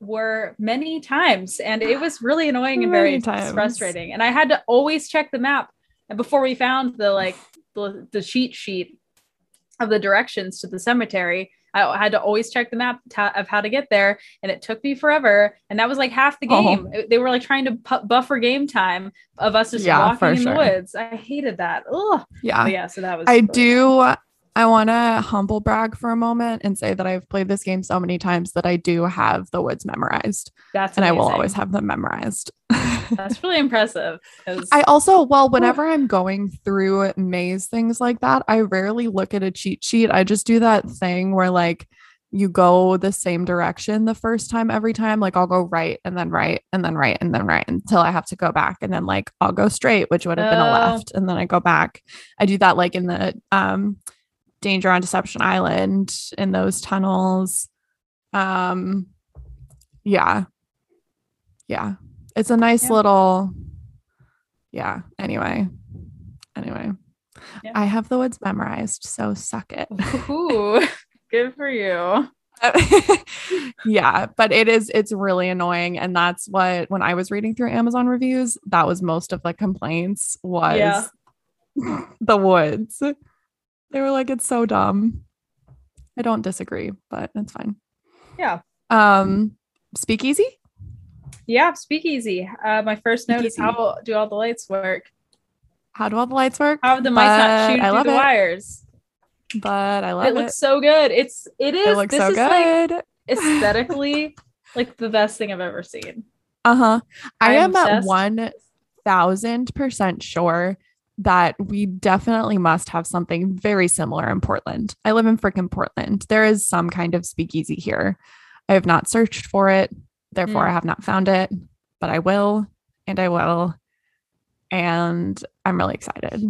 A: were many times and it was really annoying and very
B: times.
A: frustrating and I had to always check the map and before we found the like the, the cheat sheet of the directions to the cemetery I had to always check the map to, of how to get there and it took me forever and that was like half the
B: Oh.
A: game It- they were like trying to pu- buffer game time of us just
B: Yeah,
A: walking in
B: sure.
A: the woods I hated that Ugh.
B: Yeah.
A: But yeah, so that was.
B: I
A: really-
B: do. I want to humble brag for a moment and say that I've played this game so many times that I do have the woods memorized
A: That's
B: and I will always have them memorized.
A: That's really impressive.
B: I also, well, whenever I'm going through maze things like that, I rarely look at a cheat sheet. I just do that thing where like you go the same direction the first time every time. Like I'll go right and then right and then right and then right until I have to go back. And then like I'll go straight, which would have been a
A: Oh.
B: left. And then I go back. I do that like in the um Danger on Deception Island in those tunnels. Um yeah. Yeah. It's a nice
A: Yeah.
B: little yeah. Anyway. Anyway.
A: Yeah.
B: I have the woods memorized, so suck it.
A: Ooh, good for you.
B: yeah, but it is it's really annoying and that's what when I was reading through Amazon reviews, that was most of the complaints was
A: Yeah.
B: the woods. They were like it's so dumb. I don't disagree, but it's fine.
A: Yeah.
B: Um speakeasy?
A: Yeah, speakeasy. Uh, my first note is how do all the lights work?
B: How do all the lights work?
A: How the mice not shoot
B: I
A: through
B: love
A: the
B: it.
A: wires?
B: But I love
A: It
B: it.
A: looks so good. It's it is.
B: it looks
A: this
B: so
A: is like aesthetically like the best thing I've ever seen.
B: Uh-huh. I
A: I'm
B: am at one thousand percent sure that we definitely must have something very similar in Portland. I live in freaking Portland. There is some kind of speakeasy here. I have not searched for it, therefore
A: Mm.
B: I have not found it, but I will and I will. And I'm really excited.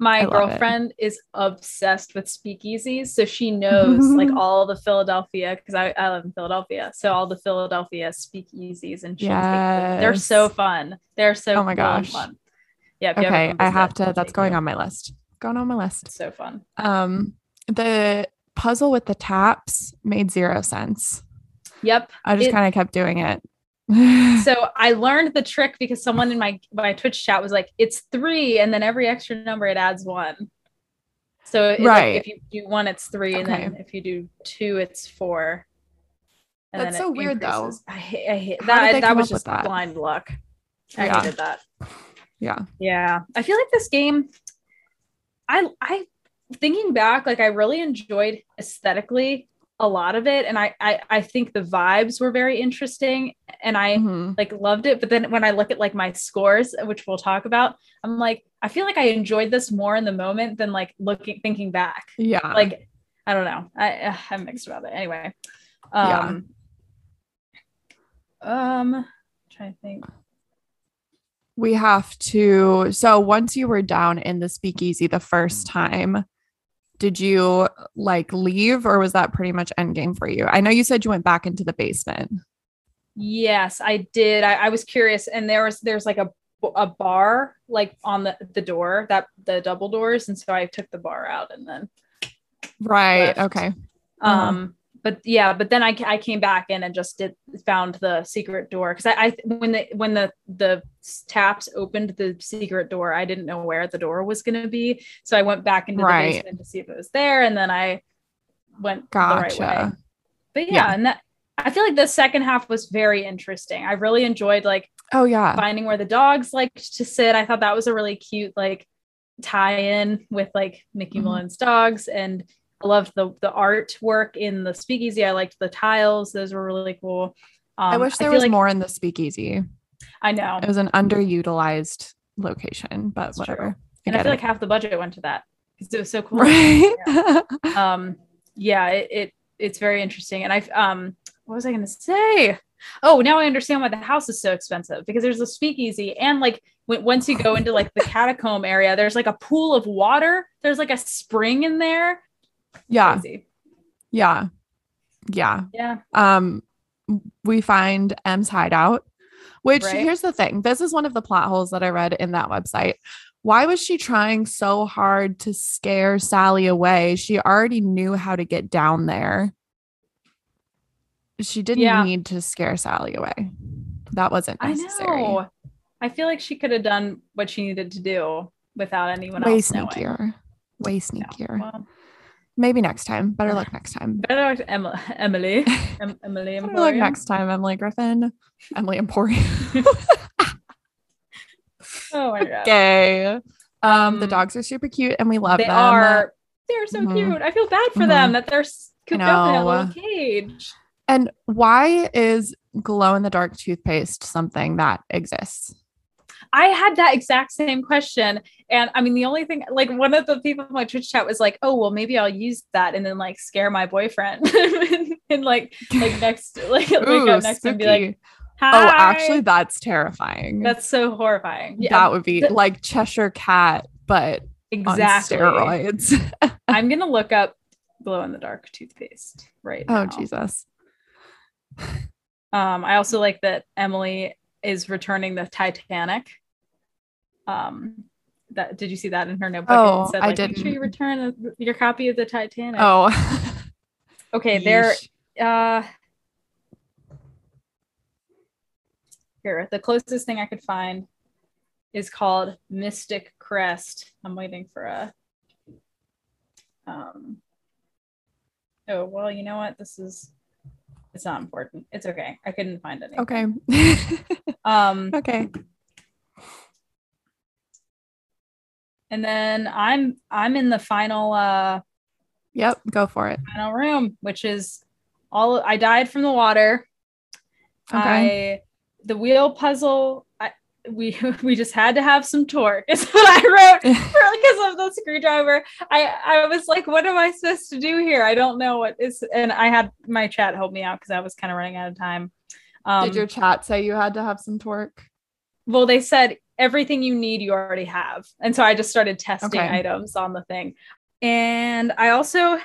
A: My
B: love it.
A: girlfriend is obsessed with speakeasies, so she knows like all the Philadelphia because I, I live in Philadelphia, so all the Philadelphia speakeasies and she'll they're so fun. They're so
B: Oh my
A: cool
B: gosh.
A: fun. Yeah, if you ever
B: Okay, I have to that's going on my list. Going on my list.
A: It's so fun.
B: Um the puzzle with the taps made zero sense.
A: Yep.
B: I just kind of kept doing it.
A: So I learned the trick because someone in my my Twitch chat was like, "It's three, and then every extra number it adds one." So it's like,
B: Right.
A: if you do one, it's three, and then if you do two, it's four. And
B: That's so weird, though.
A: I hate, I hate that.
B: they
A: That was just
B: that?
A: blind luck. I
B: Yeah.
A: hated that.
B: yeah.
A: Yeah, I feel like this game. I I thinking back, like I really enjoyed aesthetically a lot of it, and I I, I think the vibes were very interesting, and I
B: Mhm.
A: like loved it. But then when I look at like my scores, which we'll talk about, I'm like I feel like I enjoyed this more in the moment than like looking thinking back.
B: Yeah.
A: Like I don't know, I I'm mixed about it. Anyway,
B: Yeah.
A: um, um, trying to think.
B: we have to. So once you were down in the speakeasy the first time, did you like leave or was that pretty much end game for you? I know you said you went back into the basement.
A: Yes, I did. I, I was curious, and there was there's like a a bar like on the the door that the double doors, and so I took the bar out and then
B: Right.
A: Left.
B: Okay.
A: um. But yeah, but then I, I came back in and just did found the secret door because I, I when the when the the taps opened the secret door I didn't know where the door was gonna be so I went back into
B: Right.
A: the basement to see if it was there and then I went the right way.
B: Gotcha.
A: But yeah,
B: Yeah.
A: and that I feel like the second half was very interesting. I really enjoyed like
B: Oh yeah.
A: finding where the dogs liked to sit. I thought that was a really cute like tie-in with like Mickey
B: Mhm.
A: Mullen's dogs and I loved the the artwork in the speakeasy. I liked the tiles; those were really cool. Um,
B: I wish there
A: feel
B: was
A: like-
B: more in the speakeasy.
A: I know,
B: It was an underutilized location, but
A: That's
B: whatever.
A: true.
B: I
A: and I feel
B: it.
A: like half the budget went to that because it was so cool.
B: right.
A: um yeah it, it it's very interesting and i um what was i going to say oh now i understand why the house is so expensive because there's a speakeasy and like when, once you go into like the catacomb area there's like a pool of water there's like a spring in there
B: yeah.
A: Crazy.
B: Yeah. Yeah.
A: yeah
B: um we find M's hideout, which
A: Right.
B: here's the thing. This is one of the plot holes that I read in that website. Why was she trying so hard to scare Sally away? She already knew how to get down there. She didn't
A: Yeah.
B: need to scare Sally away. That wasn't
A: i
B: necessary.
A: know i feel like she could have done what she needed to do without anyone
B: Way
A: else knowing.
B: sneakier. Way
A: Yeah,
B: sneakier.
A: well,
B: Maybe next time. Better luck next time.
A: better luck to Em- emily em- emily
B: Better luck next time, Emily Griffin. Emily Emporium.
A: oh my god
B: gay. Um, the
A: Um,
B: dogs are super cute and we love
A: they
B: them.
A: They are they're so
B: Mhm.
A: cute i feel bad for
B: Mhm.
A: them that they're cooped up in a little cage
B: And why is glow in the dark toothpaste something that exists?
A: I had that exact same question and i mean the only thing like one of the people in my twitch chat was like oh well maybe i'll use that and then like scare my boyfriend and like like next like wake
B: Ooh,
A: up next and be like. Hi.
B: oh, actually, that's terrifying.
A: that's so horrifying
B: that would be like Cheshire Cat, but
A: exactly
B: on steroids.
A: i'm gonna look up glow in the dark toothpaste right
B: oh
A: now.
B: Jesus.
A: Um, I also like that Emily is returning the Titanic. Um, that did you see that in her notebook?
B: Oh,
A: it said,
B: I
A: like, Make sure you return your copy of the Titanic.
B: Oh.
A: okay. There. Uh, here, the closest thing I could find is called Mystic Crest. I'm waiting for a. Um. Oh well, you know what? This is. It's not important. It's okay. I couldn't find any.
B: Okay.
A: Um,
B: okay.
A: and then I'm I'm in the final uh
B: Yep. Go for it.
A: final room, which is all I died from the water.
B: Okay.
A: I the wheel puzzle. I we we just had to have some torque. Is what I wrote because of the screwdriver. I I was like, what am I supposed to do here? I don't know what is. And I had my chat help me out because I was kind of running out of time. Um,
B: Did your chat say you had to have some torque?
A: well they said everything you need you already have and so i just started testing
B: Okay.
A: items on the thing and i also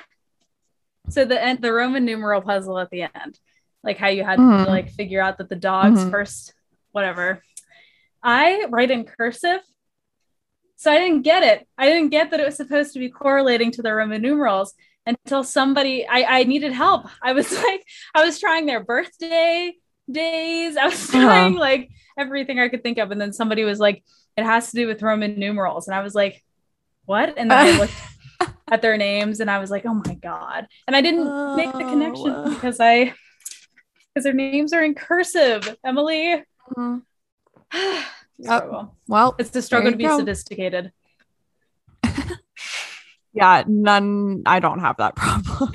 A: so the end the roman numeral puzzle at the end like how you had
B: Mhm.
A: to like figure out that the dogs
B: Mhm.
A: first whatever i write in cursive so i didn't get it i didn't get that it was supposed to be correlating to the roman numerals until somebody i i needed help i was like i was trying their birthday days i was
B: Uh-huh.
A: trying like everything I could think of. And then somebody was like, it has to do with Roman numerals. And I was like, what? And then I looked at their names and I was like, oh my God. And I didn't make the connection
B: Oh.
A: because I, because their names are in cursive. Emily.
B: Mhm.
A: A.
B: Well,
A: It's the struggle to be
B: go.
A: sophisticated.
B: yeah, none. I don't have that problem.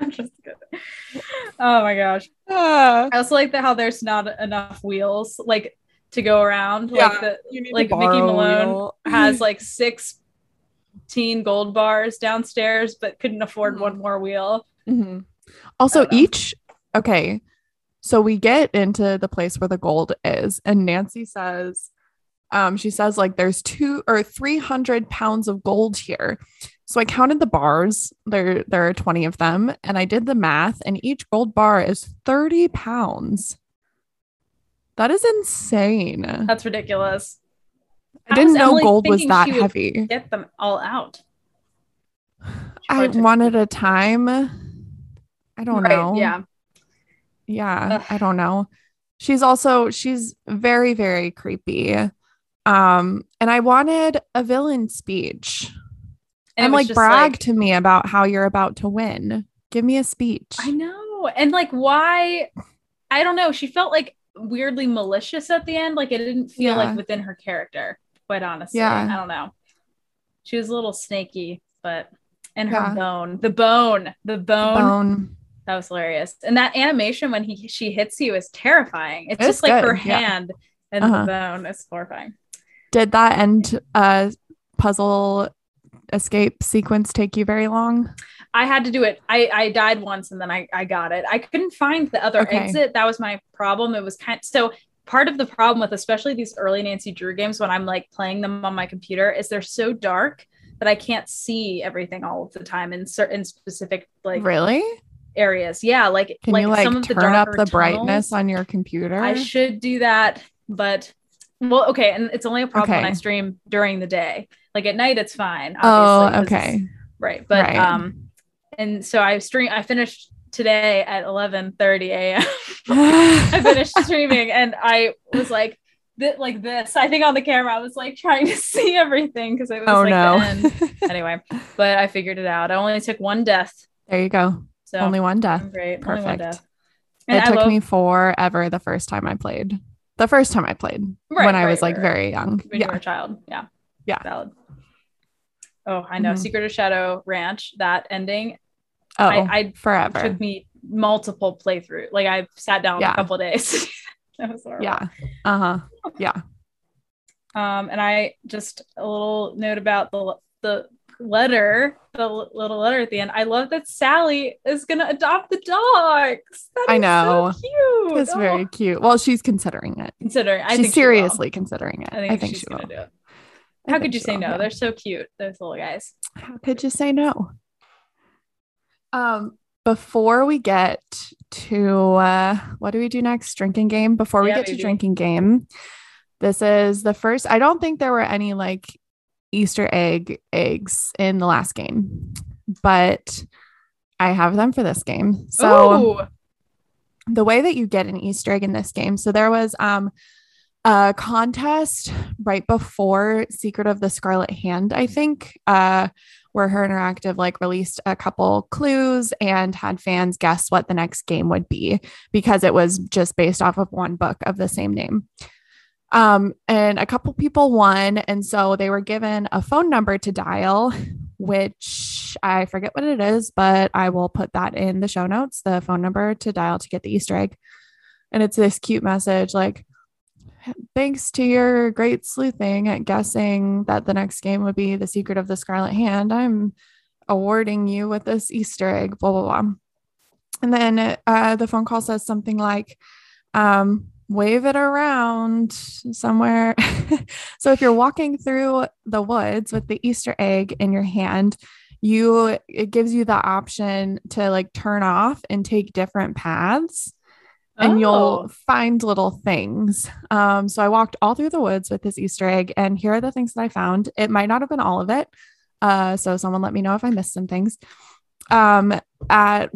A: I'm just kidding. Oh my gosh.
B: Ah,
A: I also like the how there's not enough wheels like to go around.
B: Yeah.
A: Like the like Mickey Malone has like six teen gold bars downstairs, but couldn't afford
B: Mhm.
A: one more wheel.
B: Mhm. Also, each okay. So we get into the place where the gold is, and Nancy says, um, she says like there's two or three hundred pounds of gold here. So I counted the bars. There, there are 20 of them, and I did the math, and each gold bar is 30 pounds. That is insane.
A: That's ridiculous.
B: I didn't know
A: Emily
B: gold was that
A: she
B: heavy.
A: Get them all out.
B: I
A: to-
B: one at a time. I don't
A: Right,
B: know.
A: Yeah.
B: Yeah
A: Ugh.
B: i don't know she's also she's very very creepy um and i wanted a villain speech
A: And
B: i'm like brag to me about how you're about to win give me a speech
A: I know. And like, why? I don't know. She felt like weirdly malicious at the end. Like, it didn't feel
B: Yeah.
A: like within her character, quite honestly.
B: Yeah.
A: I don't know. She was a little snaky, but and her
B: Yeah.
A: bone. The bone. The bone.
B: Bone.
A: That was hilarious. And that animation when he she hits you is terrifying. It's,
B: It's
A: just like her
B: yeah.
A: hand and
B: Uh-huh.
A: the bone. It's horrifying.
B: Did that end uh puzzle escape sequence take you very long?
A: I had to do it. I, I died once and then I, I got it. I couldn't find the other
B: Okay.
A: exit. That was my problem. It was kind so part of the problem with especially these early Nancy Drew games when I'm like playing them on my computer is they're so dark that I can't see everything all of the time in certain specific like
B: really?
A: Areas. Yeah, like
B: Can
A: like
B: you like
A: some of the
B: turn up the brightness on your computer?
A: I should do that, but well, okay, and it's only a problem when I stream during the day. Like at night, it's fine.
B: oh,
A: obviously, 'cause it's-
B: okay.
A: right. But
B: Right.
A: um, and so I stream. I finished today at eleven thirty a.m. I finished streaming, and I was like. Th- like this, I think on the camera, I was like trying to see everything because it was
B: oh
A: like
B: no.
A: the end. Anyway, but I figured it out. I only took one death,
B: there you go.
A: So
B: Only one death.
A: Great. Only one
B: Perfect.
A: death.
B: It
A: I
B: took
A: love-
B: me forever the first time I played. The first time I played
A: Right,
B: when I
A: right,
B: was like
A: right, right.
B: very young.
A: when you were a child. Yeah.
B: Yeah.
A: Valid. Oh, I know.
B: Mhm.
A: Secret of Shadow Ranch, that ending.
B: Oh,
A: I, I
B: forever.
A: took me multiple playthrough. Like I sat down
B: Yeah.
A: a couple days. that was horrible.
B: yeah. Uh huh. Yeah.
A: Um, and I just a little note about the the letter, the little letter at the end. I love that Sally is gonna adopt the dogs. That
B: I
A: is
B: know.
A: So cute.
B: It's
A: Oh,
B: very cute. Well, she's considering it.
A: considering. I
B: she's
A: think she
B: seriously considering it.
A: I think, she's
B: she
A: gonna
B: will.
A: do it.
B: I
A: How
B: think
A: could you say
B: will,
A: no?
B: yeah.
A: They're so cute. Those little guys.
B: How could you say no? Um, before we get to uh, what do we do next? Drinking game. Before we
A: Yeah,
B: get to drinking game, this is the first. I don't think there were any like Easter egg eggs in the last game, but I have them for this game. So
A: Ooh.
B: the way that you get an Easter egg in this game. So there was um a contest right before Secret of the Scarlet Hand, I think, uh, where her interactive like released a couple clues and had fans guess what the next game would be because it was just based off of one book of the same name. Um, and a couple people won, and so they were given a phone number to dial, which I forget what it is, but I will put that in the show notes, the phone number to dial to get the Easter egg. And it's this cute message like, thanks to your great sleuthing at guessing that the next game would be The Secret of the Scarlet Hand, I'm awarding you with this Easter egg, blah, blah, blah. And then uh, the phone call says something like, um, wave it around somewhere. so if you're walking through the woods with the Easter egg in your hand, you it gives you the option to like turn off and take different paths and you'll
A: Oh.
B: find little things. Um, so I walked all through the woods with this Easter egg, and here are the things that I found. It might not have been all of it. Uh, so someone let me know if I missed some things. Um, at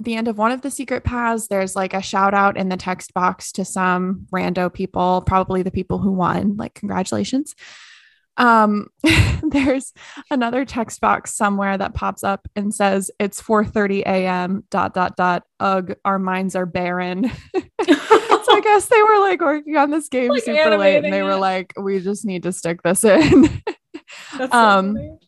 B: the end of one of the secret paths, there's like a shout out in the text box to some rando people, probably the people who won, like congratulations. Um, there's another text box somewhere that pops up and says it's 4:30 a.m. dot dot dot. Ugh, our minds are barren. so I guess they were like working on this game
A: Like
B: super late, and they were like, we just need to stick this in.
A: That's
B: um,
A: funny.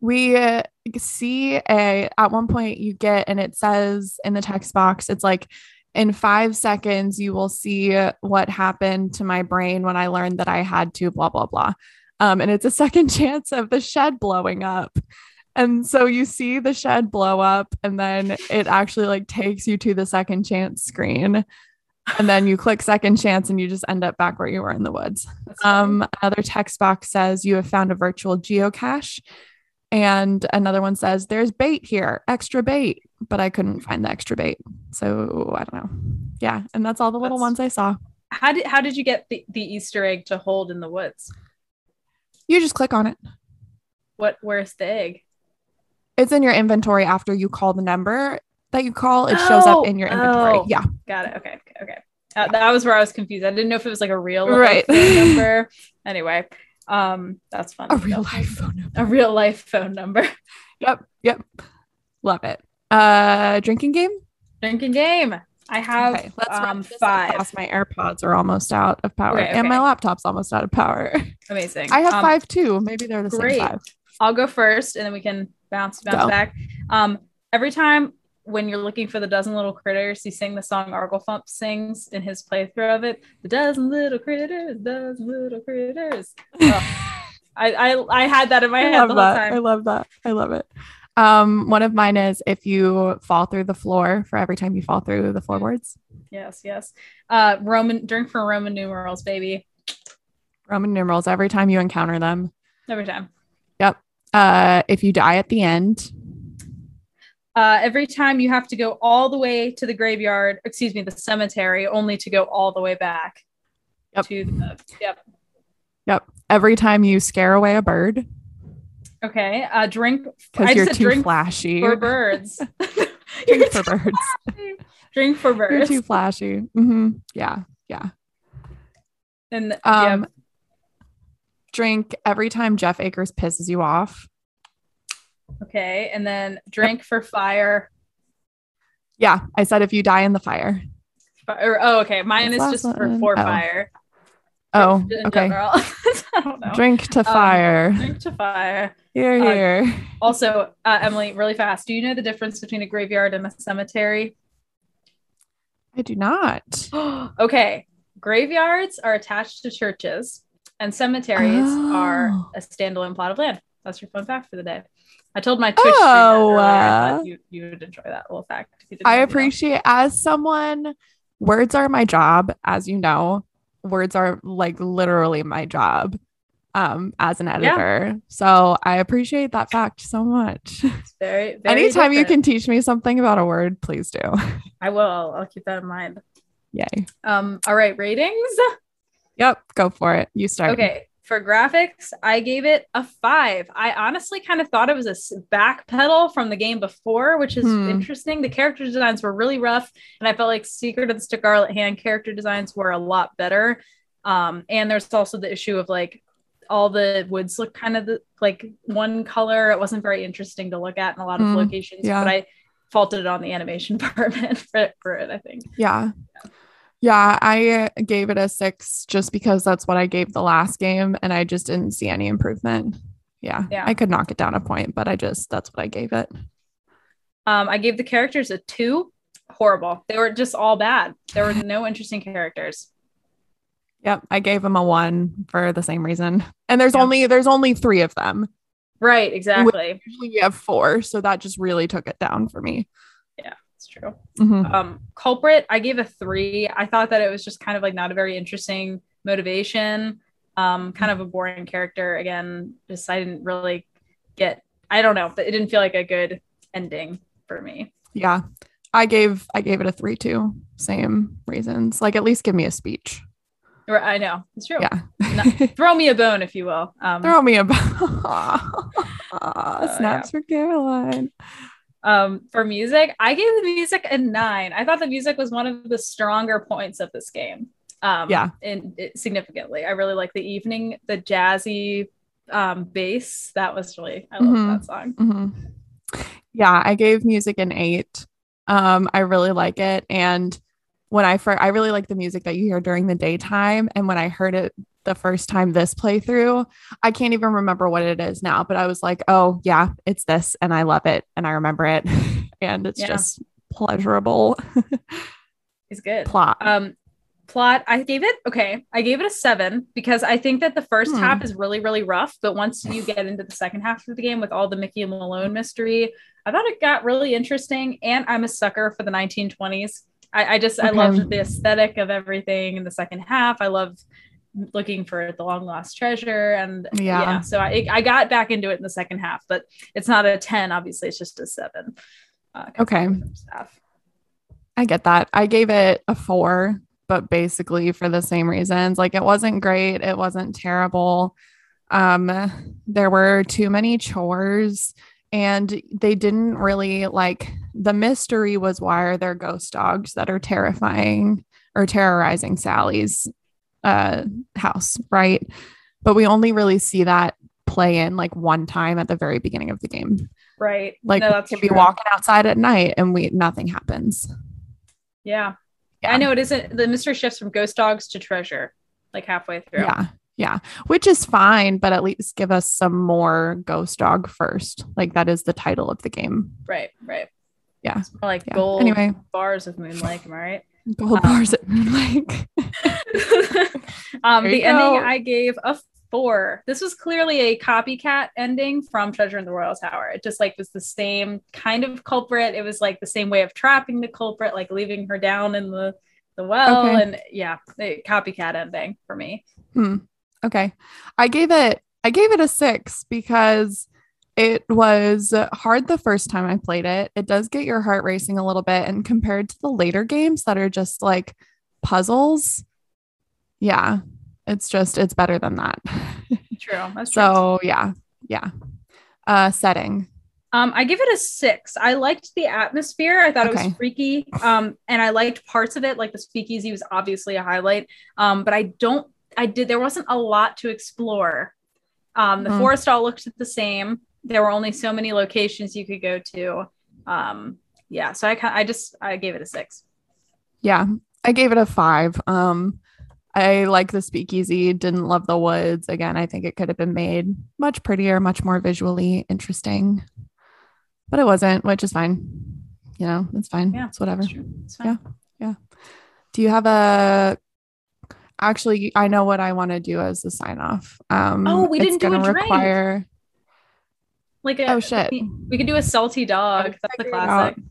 B: We uh, see a at one point you get and it says in the text box it's like in five seconds you will see what happened to my brain when i learned that i had to blah blah blah. Um, and it's a second chance of the shed blowing up. And so you see the shed blow up and then it actually like takes you to the second chance screen. And then you click second chance and you just end up back where you were in the woods. Um, another text box says you have found a virtual geocache. And another one says there's bait here, extra bait, but I couldn't find the extra bait. So I don't know. Yeah. And that's all the little
A: That's-
B: ones I saw.
A: how did how did you get the, the Easter egg to hold in the woods?
B: You just click on it.
A: What where's the egg?
B: It's in your inventory after you call the number that you call. It shows
A: Oh,
B: up in your inventory.
A: oh.
B: Yeah.
A: Got it. Okay. Okay. okay. Uh, that was where I was confused. I didn't know if it was like a real
B: Right.
A: number. Anyway, um, that's fun.
B: A real life phone number.
A: A real life phone number.
B: Yep. Yep. Love it. Uh drinking game?
A: Drinking game. I have
B: Okay, let's
A: um
B: wrap this up
A: five.
B: fast. My AirPods are almost out of power.
A: Okay,
B: And my laptop's almost out of power.
A: Amazing.
B: I have
A: Um,
B: five too. Maybe they're the
A: great.
B: same five.
A: I'll go first, and then we can bounce, bounce
B: Go.
A: back. Um, every time when you're looking for the dozen little critters, he sang the song Arglefumph sings in his playthrough of it. The dozen little critters, dozen little critters. Oh, I, I I had that in my
B: I
A: head the whole
B: that. I love that. I love it. Um, one of mine is if you fall through the floor for every time you fall through the floorboards.
A: Yes, yes. Uh, Roman drink for Roman numerals, baby.
B: Roman numerals every time you encounter them.
A: Every time. Yep.
B: Uh, if you die at the end,
A: Uh, every time you have to go all the way to the graveyard, excuse me, the cemetery, only to go all the way back
B: Yep.
A: to the. Yep.
B: yep. Every time you scare away a bird
A: Okay. Uh, drink.
B: Because you're too
A: drink
B: flashy.
A: for birds.
B: Drink for birds.
A: drink for birds.
B: You're too flashy. Mm-hmm. Yeah. Yeah.
A: and
B: Um,
A: yeah,
B: drink every time Jeff Akers pisses you off.
A: Okay. And then drink for fire.
B: Yeah, I said if you die in the fire.
A: Fi- Or, oh, okay. Mine is just for, for
B: Oh.
A: fire.
B: Oh,
A: In
B: okay.
A: I don't know.
B: Drink to
A: Um,
B: fire.
A: Drink to fire.
B: Here,
A: uh,
B: here.
A: Also, uh, Emily, really fast. Do you know the difference between a graveyard and a cemetery?
B: I do not.
A: okay. Graveyards are attached to churches, and cemeteries are
B: Oh.
A: a standalone plot of land. That's your fun fact for the day. I told my Twitch
B: Oh, uh,
A: you, you would enjoy that little fact. if you didn't
B: I appreciate as someone words are my job as you know. Words are like literally my job um as an editor. So I appreciate that fact so much.
A: It's very, very
B: Anytime you can teach me something about a word, please do.
A: I will. I'll keep that in mind.
B: Yay.
A: Um. All right. Ratings.
B: Yep, go for it. You start.
A: Okay. For graphics, I gave it a five. I honestly kind of thought it was a backpedal from the game before, which is
B: Hmm.
A: interesting. The character designs were really rough, and I felt like Secret of the Scarlet Hand character designs were a lot better. Um, and there's also the issue of like all the woods look kind of the, like one color. It wasn't very interesting to look at in a lot of
B: Hmm.
A: locations,
B: Yeah.
A: but I faulted it on the animation department for, for it, I think.
B: Yeah. Yeah, I gave it a six just because that's what I gave the last game and I just didn't see any improvement. Yeah.
A: Yeah.
B: I could knock it down a point, but I just, that's what I gave it.
A: Um, I gave the characters a two. Horrible. They were just all bad. There were no interesting characters.
B: Yep. I gave them a one for the same reason. And there's
A: Yeah.
B: only, there's only three of them.
A: Right, exactly.
B: Usually we have four. So that just really took it down for me.
A: It's true.
B: Mhm.
A: Um, culprit, I gave a three. I thought that it was just kind of like not a very interesting motivation. Um, kind of a boring character. Again, just I didn't really get. I don't know. But it didn't feel like a good ending for me.
B: Yeah. I gave, I gave it a three too. Same reasons. Like at least give me a speech.
A: I know it's true.
B: Yeah.
A: Throw me a bone, if you will. Um,
B: Throw me a bone. snaps for Caroline.
A: Um, for music, I gave the music a nine. I thought the music was one of the stronger points of this game. Um,
B: Yeah.
A: and it, significantly, I really like the evening, the jazzy um, bass. That was really, I love
B: Mhm.
A: that song.
B: Mhm. Yeah, I gave music an eight. Um, I really like it, and when I first, I really like the music that you hear during the daytime, and when I heard it the first time this playthrough, I can't even remember what it is now, but I was like, oh yeah, it's this, and I love it, and I remember it, and it's
A: Yeah.
B: just pleasurable
A: It's good.
B: plot.
A: Um, plot, I gave it okay. I gave it a seven because I think that the first
B: Hmm.
A: half is really, really rough. But once you get into the second half of the game with all the Mickey and Malone mystery, I thought it got really interesting. And I'm a sucker for the 1920s. I, I just I loved the aesthetic of everything in the second half. I love looking for the long lost treasure and
B: Yeah.
A: yeah, so I, I got back into it in the second half but it's not a 10 obviously it's just a 7 uh,
B: Okay.
A: compared to the first half.
B: I get that. I gave it a four, but basically for the same reasons. Like it wasn't great, it wasn't terrible. Um, there were too many chores, and they didn't really like the mystery was why are there ghost dogs that are terrifying or terrorizing Sally's uh house, right? But we only really see that play in like one time at the very beginning of the game.
A: right
B: Like
A: no,
B: we
A: that's
B: can be walking outside at night and we nothing happens.
A: Yeah.
B: Yeah.
A: I know it isn't the mystery shifts from ghost dogs to treasure, like halfway through.
B: Yeah. Yeah, which is fine, but at least give us some more Ghost Dog first. Like that is the title of the game.
A: Right, right.
B: Yeah.
A: Like
B: Yeah.
A: gold
B: Anyway.
A: bars of moonlight, am I right?
B: Gold
A: Um,
B: bars at Moon Lake.
A: um, the
B: you
A: ending
B: go.
A: I gave a four. This was clearly a copycat ending from Treasure in the Royal Tower. It just like was the same kind of culprit. It was like the same way of trapping the culprit, like leaving her down in the the well,
B: Okay.
A: and yeah, copycat ending for me.
B: Hmm. Okay. I gave it I gave it a 6 because it was hard the first time I played it. It does get your heart racing a little bit and compared to the later games that are just like puzzles, yeah, it's just it's better than that.
A: True. That's true.
B: so, yeah. Yeah. Uh setting.
A: Um, I give it a six. I liked the atmosphere. I thought it was freaky. Um, and I liked parts of it, like the speakeasy was obviously a highlight. Um, but I don't, I did, there wasn't a lot to explore. Um, the
B: Mhm.
A: forest all looked the same. There were only so many locations you could go to. Um, yeah. So I I just, I gave it a six.
B: Yeah, I gave it a five. Um, I like the speakeasy, didn't love the woods. Again, I think it could have been made much prettier, much more visually interesting, but it wasn't, which is fine. You know, it's fine.
A: Yeah,
B: it's whatever.
A: It's fine.
B: Do you have a? Actually, I know what I want to do as a sign off. Um,
A: Oh, we didn't do a drink.
B: require.
A: Like a,
B: Oh shit!
A: We, could do a salty dog. That's
B: it
A: classic.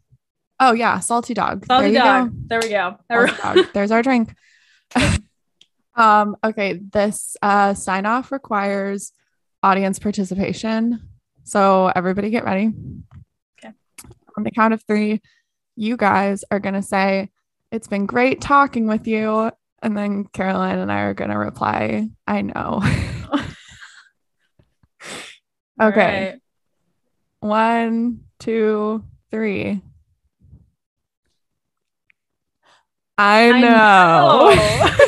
B: Oh yeah, salty dog.
A: Salty
B: there
A: dog.
B: go.
A: There we go.
B: Salty dog. There's our drink. um, okay, this uh, sign off requires audience participation. So everybody get ready.
A: Okay.
B: On the count of three, you guys are going to say, It's been great talking with you. And then Caroline and I are going to reply, I know. Okay. One, two, three. I
A: I
B: know.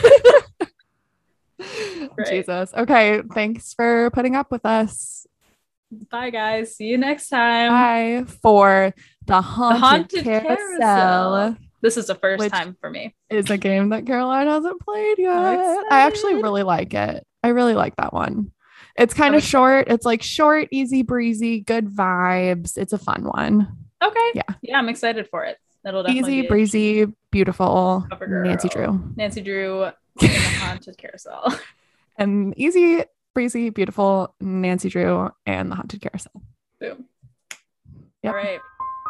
B: Jesus. Okay. Thanks for putting up with us.
A: Bye, guys. See you next time.
B: Bye for the haunted,
A: Haunted
B: carousel,
A: Carousel. This is the first time for me.
B: is a game that Caroline hasn't played yet.
A: I'm
B: actually really like it. I really like that one. It's kind of short. It's like short, easy breezy, good vibes. It's a fun one.
A: Okay.
B: Yeah.
A: Yeah, I'm excited for it. That'll definitely
B: Easy
A: be
B: breezy, beautiful. Nancy Drew.
A: Nancy Drew in the haunted carousel.
B: And easy breezy, beautiful Nancy Drew and the haunted carousel.
A: Boom.
B: Yep.
A: All right.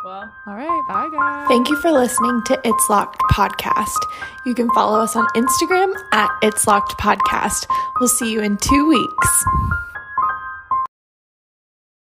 A: Well,
B: All right. Bye guys.
C: Thank you for listening to It's Locked Podcast. You can follow us on Instagram at It's Locked Podcast. We'll see you in two weeks.